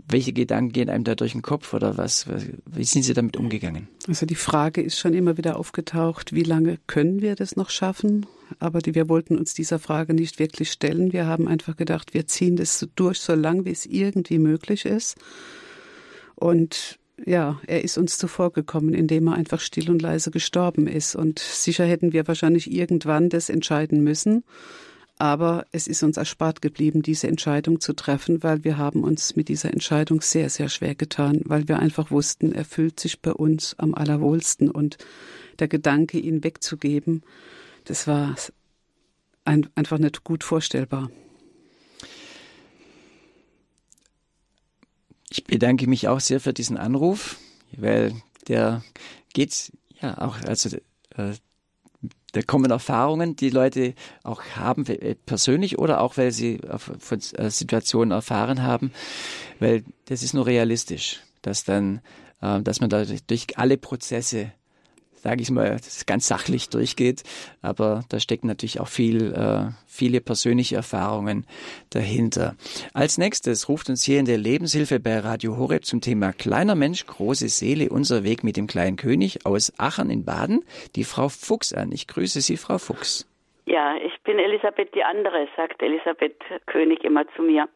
Welche Gedanken gehen einem da durch den Kopf oder was? Wie sind Sie damit umgegangen? Also die Frage ist schon immer wieder aufgetaucht, wie lange können wir das noch schaffen? Aber die, wir wollten uns dieser Frage nicht wirklich stellen. Wir haben einfach gedacht, wir ziehen das durch, so lang wie es irgendwie möglich ist. Und ja, er ist uns zuvorgekommen, indem er einfach still und leise gestorben ist. Und sicher hätten wir wahrscheinlich irgendwann das entscheiden müssen. Aber es ist uns erspart geblieben, diese Entscheidung zu treffen, weil wir haben uns mit dieser Entscheidung sehr, sehr schwer getan, weil wir einfach wussten, er fühlt sich bei uns am allerwohlsten und der Gedanke, ihn wegzugeben, das war ein, einfach nicht gut vorstellbar. Ich bedanke mich auch sehr für diesen Anruf, weil der geht ja auch, also äh, da kommen Erfahrungen, die Leute auch haben, äh, persönlich oder auch, weil sie von äh, Situationen erfahren haben, weil das ist nur realistisch, dass dann, äh, dass man da durch alle Prozesse sage ich mal, ganz sachlich durchgeht. Aber da stecken natürlich auch viel, äh, viele persönliche Erfahrungen dahinter. Als nächstes ruft uns hier in der Lebenshilfe bei Radio Horeb zum Thema Kleiner Mensch, große Seele, unser Weg mit dem kleinen König aus Aachen in Baden die Frau Fuchs an. Ich grüße Sie, Frau Fuchs. Ja, ich bin Elisabeth die andere, sagt Elisabeth König immer zu mir.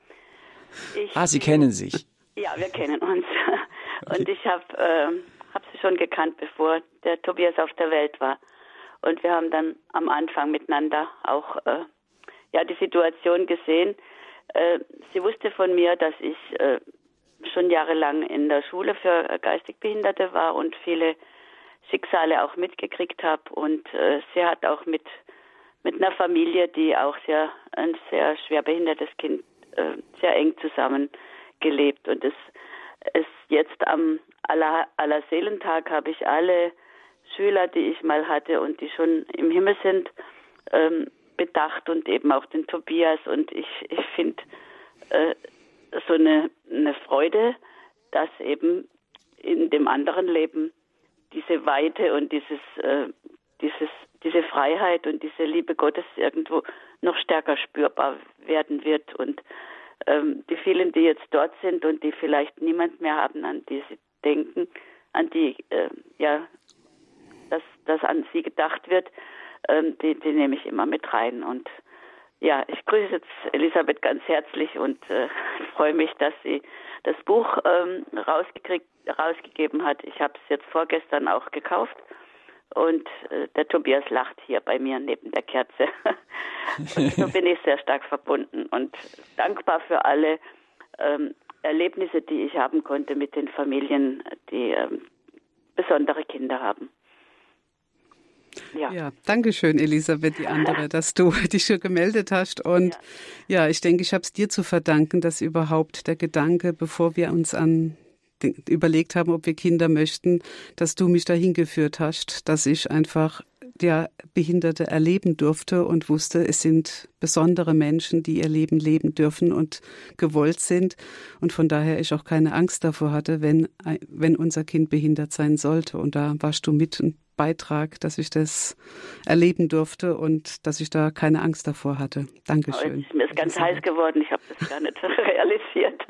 Ich ah, Sie kennen sich. Ja, wir kennen uns. Und ich habe äh, habe sie schon gekannt, bevor der Tobias auf der Welt war. Und wir haben dann am Anfang miteinander auch äh, ja die Situation gesehen. Äh, sie wusste von mir, dass ich äh, schon jahrelang in der Schule für geistig Behinderte war und viele Schicksale auch mitgekriegt habe. Und äh, sie hat auch mit mit einer Familie, die auch sehr ein sehr schwer behindertes Kind äh, sehr eng zusammen gelebt. Und es es jetzt am aller, aller Seelentag habe ich alle Schüler, die ich mal hatte und die schon im Himmel sind, ähm, bedacht und eben auch den Tobias. Und ich, ich finde äh, so eine, eine Freude, dass eben in dem anderen Leben diese Weite und dieses, äh, dieses, diese Freiheit und diese Liebe Gottes irgendwo noch stärker spürbar werden wird. Und ähm, die vielen, die jetzt dort sind und die vielleicht niemand mehr haben, an die sie denken, an die, äh, ja, dass, dass an sie gedacht wird, ähm, die, die nehme ich immer mit rein. Und ja, ich grüße jetzt Elisabeth ganz herzlich und äh, freue mich, dass sie das Buch ähm, rausgekriegt, rausgegeben hat. Ich habe es jetzt vorgestern auch gekauft und äh, der Tobias lacht hier bei mir neben der Kerze. so bin ich sehr stark verbunden und dankbar für alle ähm, Erlebnisse, die ich haben konnte mit den Familien, die ähm, besondere Kinder haben. Ja. ja, danke schön, Elisabeth, die andere, dass du dich schon gemeldet hast. Und ja, ja ich denke, ich habe es dir zu verdanken, dass überhaupt der Gedanke, bevor wir uns an überlegt haben, ob wir Kinder möchten, dass du mich dahin geführt hast, dass ich einfach ja Behinderte erleben durfte und wusste, es sind besondere Menschen, die ihr Leben leben dürfen und gewollt sind und von daher ich auch keine Angst davor hatte, wenn wenn unser Kind behindert sein sollte und da warst du mit ein Beitrag, dass ich das erleben durfte und dass ich da keine Angst davor hatte. Dankeschön. Oh, mir ist ganz heiß geworden, ich habe das gar nicht realisiert.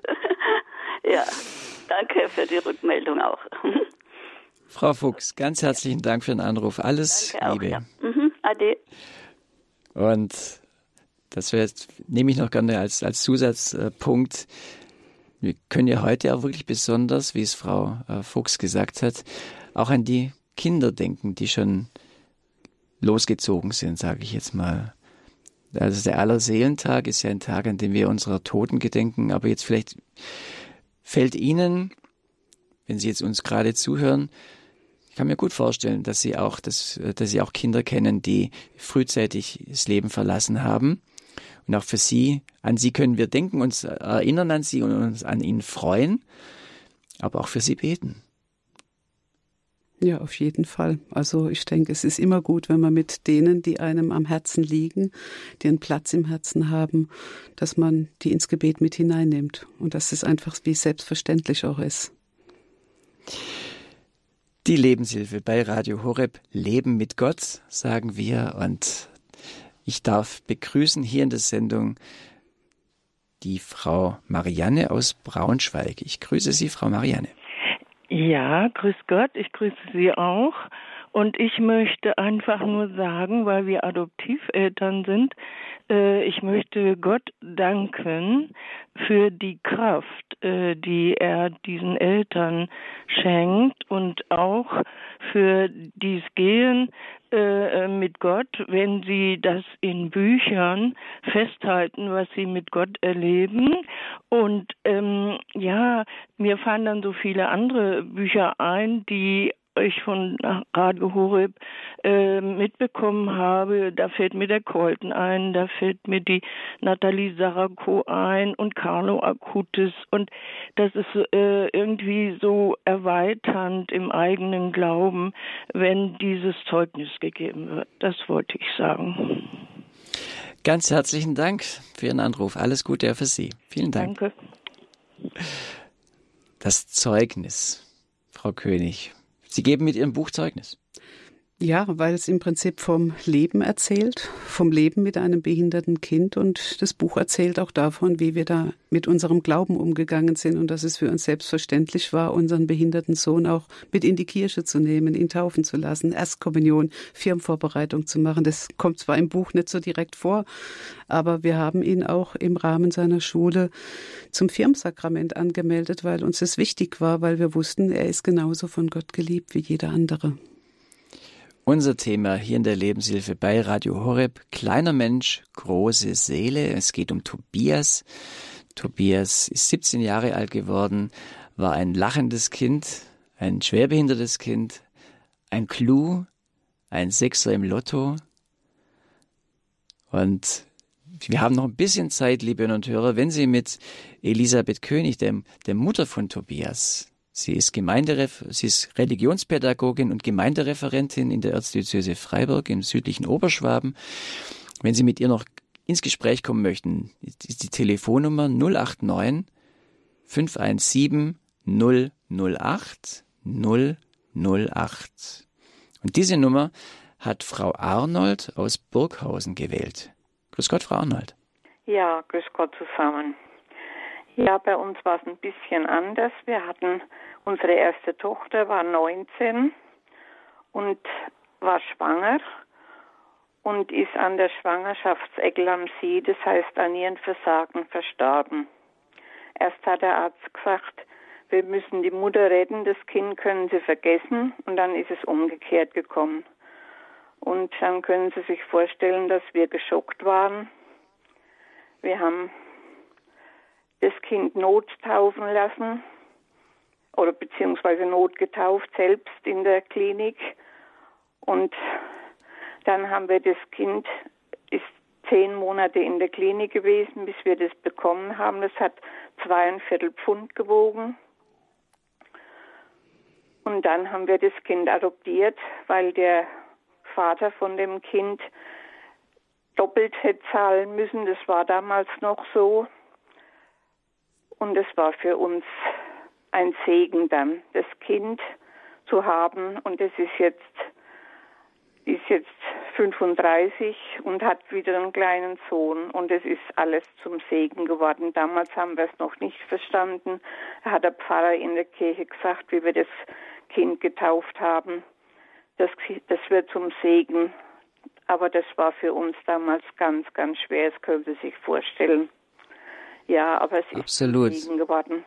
ja. Danke für die Rückmeldung auch. Frau Fuchs, ganz herzlichen Dank für den Anruf. Alles Danke Liebe. Auch, ja. mhm, ade. Und das jetzt, nehme ich noch gerne als, als Zusatzpunkt. Wir können ja heute auch wirklich besonders, wie es Frau äh, Fuchs gesagt hat, auch an die Kinder denken, die schon losgezogen sind, sage ich jetzt mal. Also der Allerseelentag ist ja ein Tag, an dem wir unserer Toten gedenken, aber jetzt vielleicht Fällt Ihnen, wenn Sie jetzt uns gerade zuhören, ich kann mir gut vorstellen, dass Sie auch, dass, dass Sie auch Kinder kennen, die frühzeitig das Leben verlassen haben. Und auch für Sie, an Sie können wir denken, uns erinnern an Sie und uns an Ihnen freuen, aber auch für Sie beten. Ja, auf jeden Fall. Also ich denke, es ist immer gut, wenn man mit denen, die einem am Herzen liegen, die einen Platz im Herzen haben, dass man die ins Gebet mit hineinnimmt und dass es einfach wie selbstverständlich auch ist. Die Lebenshilfe bei Radio Horeb Leben mit Gott, sagen wir. Und ich darf begrüßen hier in der Sendung die Frau Marianne aus Braunschweig. Ich grüße Sie, Frau Marianne. Ja, grüß Gott, ich grüße Sie auch. Und ich möchte einfach nur sagen, weil wir Adoptiveltern sind, ich möchte Gott danken für die Kraft, äh, die er diesen Eltern schenkt und auch für dies Gehen äh, mit Gott, wenn sie das in Büchern festhalten, was sie mit Gott erleben. Und ähm, ja, mir fallen dann so viele andere Bücher ein, die ich von Radio Horeb äh, mitbekommen habe, da fällt mir der Colton ein, da fällt mir die Nathalie Sarako ein und Carlo Acutis und das ist äh, irgendwie so erweiternd im eigenen Glauben, wenn dieses Zeugnis gegeben wird. Das wollte ich sagen. Ganz herzlichen Dank für Ihren Anruf. Alles Gute für Sie. Vielen Dank. Danke. Das Zeugnis, Frau König. Sie geben mit Ihrem Buch Zeugnis. Ja, weil es im Prinzip vom Leben erzählt, vom Leben mit einem behinderten Kind und das Buch erzählt auch davon, wie wir da mit unserem Glauben umgegangen sind und dass es für uns selbstverständlich war, unseren behinderten Sohn auch mit in die Kirche zu nehmen, ihn taufen zu lassen, Erstkommunion, Firmenvorbereitung zu machen. Das kommt zwar im Buch nicht so direkt vor, aber wir haben ihn auch im Rahmen seiner Schule zum Firmsakrament angemeldet, weil uns das wichtig war, weil wir wussten, er ist genauso von Gott geliebt wie jeder andere. Unser Thema hier in der Lebenshilfe bei Radio Horeb, kleiner Mensch, große Seele. Es geht um Tobias. Tobias ist 17 Jahre alt geworden, war ein lachendes Kind, ein schwerbehindertes Kind, ein Clou, ein Sechser im Lotto. Und wir haben noch ein bisschen Zeit, liebe und Hörer, wenn Sie mit Elisabeth König, der, der Mutter von Tobias, Sie ist, Gemeinderef sie ist Religionspädagogin und Gemeindereferentin in der Erzdiözese Freiburg im südlichen Oberschwaben. Wenn Sie mit ihr noch ins Gespräch kommen möchten, ist die Telefonnummer 089 517 008 008. Und diese Nummer hat Frau Arnold aus Burghausen gewählt. Grüß Gott, Frau Arnold. Ja, grüß Gott zusammen. Ja, bei uns war es ein bisschen anders. Wir hatten unsere erste Tochter war 19 und war schwanger und ist an der Schwangerschaftseckel am See, das heißt an ihren Versagen, verstorben. Erst hat der Arzt gesagt, wir müssen die Mutter retten, das Kind können Sie vergessen und dann ist es umgekehrt gekommen. Und dann können Sie sich vorstellen, dass wir geschockt waren. Wir haben das Kind nottaufen lassen oder beziehungsweise notgetauft selbst in der Klinik. Und dann haben wir das Kind, ist zehn Monate in der Klinik gewesen, bis wir das bekommen haben. Das hat zweieinviertel Pfund gewogen. Und dann haben wir das Kind adoptiert, weil der Vater von dem Kind doppelt hätte zahlen müssen. Das war damals noch so. Und es war für uns ein Segen dann, das Kind zu haben. Und es ist jetzt, ist jetzt 35 und hat wieder einen kleinen Sohn. Und es ist alles zum Segen geworden. Damals haben wir es noch nicht verstanden. Da hat der Pfarrer in der Kirche gesagt, wie wir das Kind getauft haben. Das, das wird zum Segen. Aber das war für uns damals ganz, ganz schwer. Das können Sie sich vorstellen. Ja, aber es ist Absolut. Segen geworden.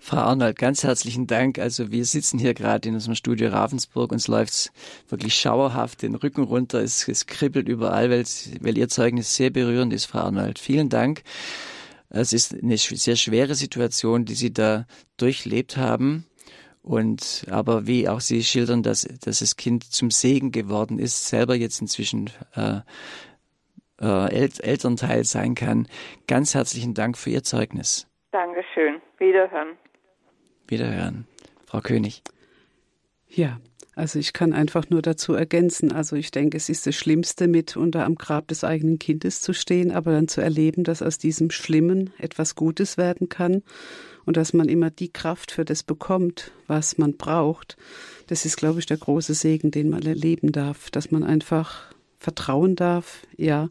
Frau Arnold, ganz herzlichen Dank. Also wir sitzen hier gerade in unserem Studio Ravensburg. Uns läuft's wirklich schauerhaft den Rücken runter. Es, es kribbelt überall, weil, weil Ihr Zeugnis sehr berührend ist, Frau Arnold. Vielen Dank. Es ist eine sehr schwere Situation, die Sie da durchlebt haben. Und aber wie auch Sie schildern, dass, dass das Kind zum Segen geworden ist, selber jetzt inzwischen äh, äh, El Elternteil sein kann. Ganz herzlichen Dank für Ihr Zeugnis. Dankeschön. Wiederhören. Wiederhören. Frau König. Ja, also ich kann einfach nur dazu ergänzen. Also ich denke, es ist das Schlimmste, mit unter am Grab des eigenen Kindes zu stehen, aber dann zu erleben, dass aus diesem Schlimmen etwas Gutes werden kann und dass man immer die Kraft für das bekommt, was man braucht. Das ist, glaube ich, der große Segen, den man erleben darf, dass man einfach vertrauen darf, ja,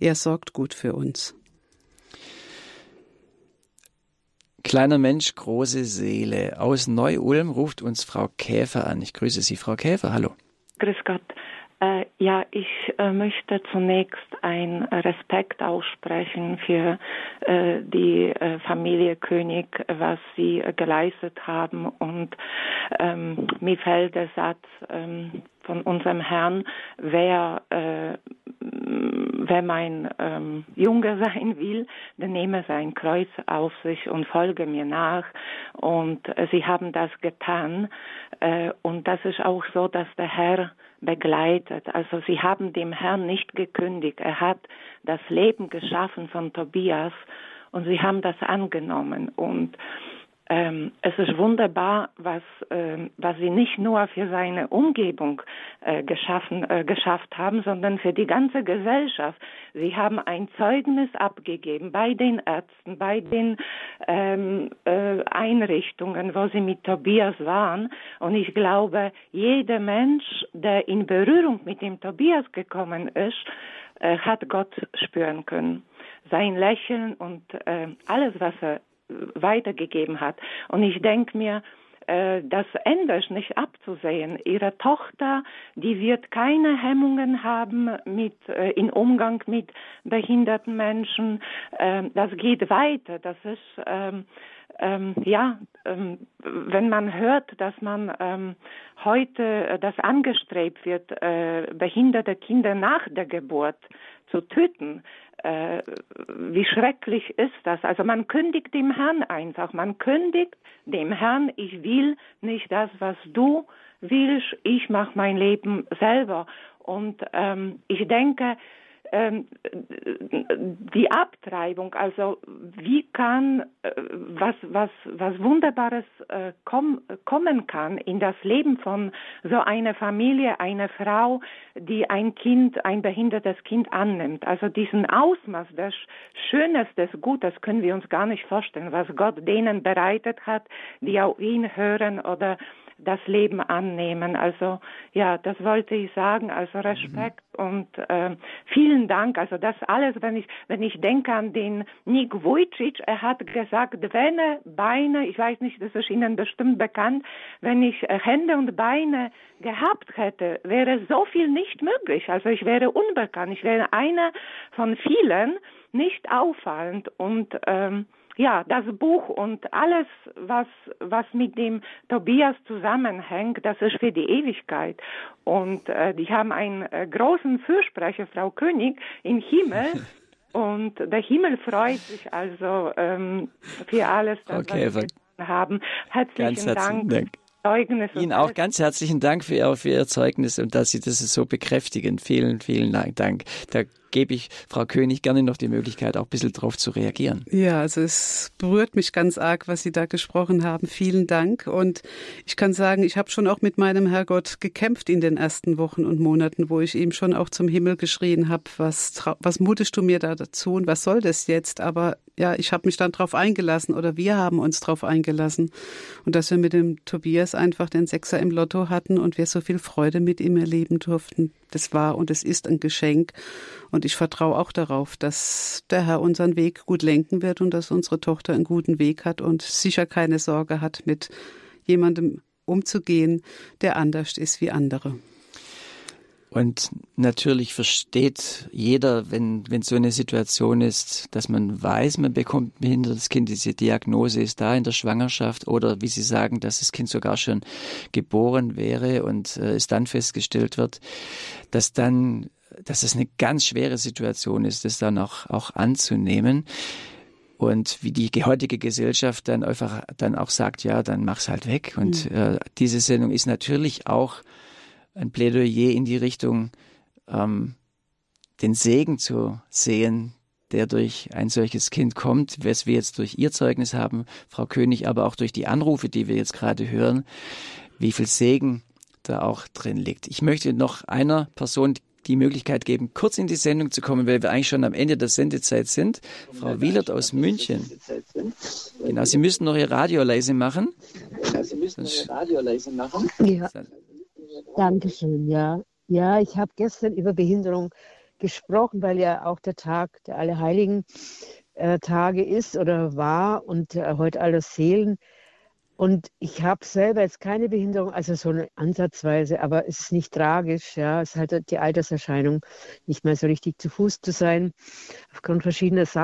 er sorgt gut für uns. Kleiner Mensch, große Seele. Aus Neu-Ulm ruft uns Frau Käfer an. Ich grüße Sie, Frau Käfer. Hallo. Grüß Gott. Äh, ja, ich äh, möchte zunächst einen Respekt aussprechen für äh, die äh, Familie König, was sie geleistet haben. Und ähm, mir fällt der Satz ähm, von unserem Herrn, wer, äh, wenn mein ähm, Junge sein will, dann nehme sein Kreuz auf sich und folge mir nach. Und äh, sie haben das getan. Äh, und das ist auch so, dass der Herr begleitet. Also sie haben dem Herrn nicht gekündigt. Er hat das Leben geschaffen von Tobias und sie haben das angenommen. Und ähm, es ist wunderbar, was, ähm, was sie nicht nur für seine Umgebung äh, geschaffen, äh, geschafft haben, sondern für die ganze Gesellschaft. Sie haben ein Zeugnis abgegeben bei den Ärzten, bei den ähm, äh, Einrichtungen, wo sie mit Tobias waren. Und ich glaube, jeder Mensch, der in Berührung mit dem Tobias gekommen ist, äh, hat Gott spüren können. Sein Lächeln und äh, alles, was er weitergegeben hat. Und ich denke mir, äh, das Ende ist nicht abzusehen. Ihre Tochter, die wird keine Hemmungen haben mit, äh, in Umgang mit behinderten Menschen. Ähm, das geht weiter. Das ist, ähm, ähm, ja, ähm, wenn man hört, dass man ähm, heute äh, das angestrebt wird, äh, behinderte Kinder nach der Geburt zu töten, äh, wie schrecklich ist das? Also man kündigt dem Herrn einfach, man kündigt dem Herrn, ich will nicht das, was du willst, ich mache mein Leben selber. Und ähm, ich denke, ähm, die Abtreibung, also wie kann äh, was was was Wunderbares äh, komm, kommen kann in das Leben von so einer Familie, einer Frau, die ein Kind, ein behindertes Kind annimmt. Also diesen Ausmaß des Schönes, des Gutes können wir uns gar nicht vorstellen, was Gott denen bereitet hat, die auf ihn hören oder das Leben annehmen. Also ja, das wollte ich sagen. Also Respekt mhm. und äh, vielen Dank. Also das alles, wenn ich wenn ich denke an den Nick Vujicic, er hat gesagt, wenn er Beine, ich weiß nicht, das ist Ihnen bestimmt bekannt, wenn ich äh, Hände und Beine gehabt hätte, wäre so viel nicht möglich. Also ich wäre unbekannt. Ich wäre einer von vielen, nicht auffallend und ähm, ja, das Buch und alles, was, was mit dem Tobias zusammenhängt, das ist für die Ewigkeit. Und äh, die haben einen äh, großen Fürsprecher, Frau König, im Himmel. und der Himmel freut sich also ähm, für alles, das okay, wir haben. Herzlichen, Ganz herzlichen Dank. Dank. Zeugnis. Ihnen auch ganz herzlichen Dank für Ihr, für Ihr Zeugnis und dass Sie das so bekräftigen. Vielen, vielen Dank. Da gebe ich Frau König gerne noch die Möglichkeit, auch ein bisschen darauf zu reagieren. Ja, also es berührt mich ganz arg, was Sie da gesprochen haben. Vielen Dank. Und ich kann sagen, ich habe schon auch mit meinem Herrgott gekämpft in den ersten Wochen und Monaten, wo ich ihm schon auch zum Himmel geschrien habe, was, was mutest du mir da dazu und was soll das jetzt? Aber ja, ich habe mich dann darauf eingelassen oder wir haben uns darauf eingelassen. Und dass wir mit dem Tobias einfach den Sechser im Lotto hatten und wir so viel Freude mit ihm erleben durften, das war und es ist ein Geschenk. Und ich vertraue auch darauf, dass der Herr unseren Weg gut lenken wird und dass unsere Tochter einen guten Weg hat und sicher keine Sorge hat, mit jemandem umzugehen, der anders ist wie andere. Und natürlich versteht jeder, wenn, wenn so eine Situation ist, dass man weiß, man bekommt ein behindertes Kind, diese Diagnose ist da in der Schwangerschaft oder wie Sie sagen, dass das Kind sogar schon geboren wäre und äh, es dann festgestellt wird, dass dann, dass es eine ganz schwere Situation ist, das dann auch, auch anzunehmen. Und wie die heutige Gesellschaft dann einfach dann auch sagt, ja, dann mach's halt weg. Und mhm. äh, diese Sendung ist natürlich auch ein Plädoyer in die Richtung, ähm, den Segen zu sehen, der durch ein solches Kind kommt, was wir jetzt durch Ihr Zeugnis haben, Frau König, aber auch durch die Anrufe, die wir jetzt gerade hören, wie viel Segen da auch drin liegt. Ich möchte noch einer Person die Möglichkeit geben, kurz in die Sendung zu kommen, weil wir eigentlich schon am Ende der Sendezeit sind. Frau Wielert aus München. Genau, Sie müssen noch Ihr Radio leise machen. Ja, Sie müssen noch Ihr Radio leise machen. Ja. Dankeschön, ja. Ja, ich habe gestern über Behinderung gesprochen, weil ja auch der Tag der Allerheiligen äh, Tage ist oder war und äh, heute alle Seelen. Und ich habe selber jetzt keine Behinderung, also so eine Ansatzweise, aber es ist nicht tragisch. Ja, es ist halt die Alterserscheinung, nicht mehr so richtig zu Fuß zu sein, aufgrund verschiedener Sachen.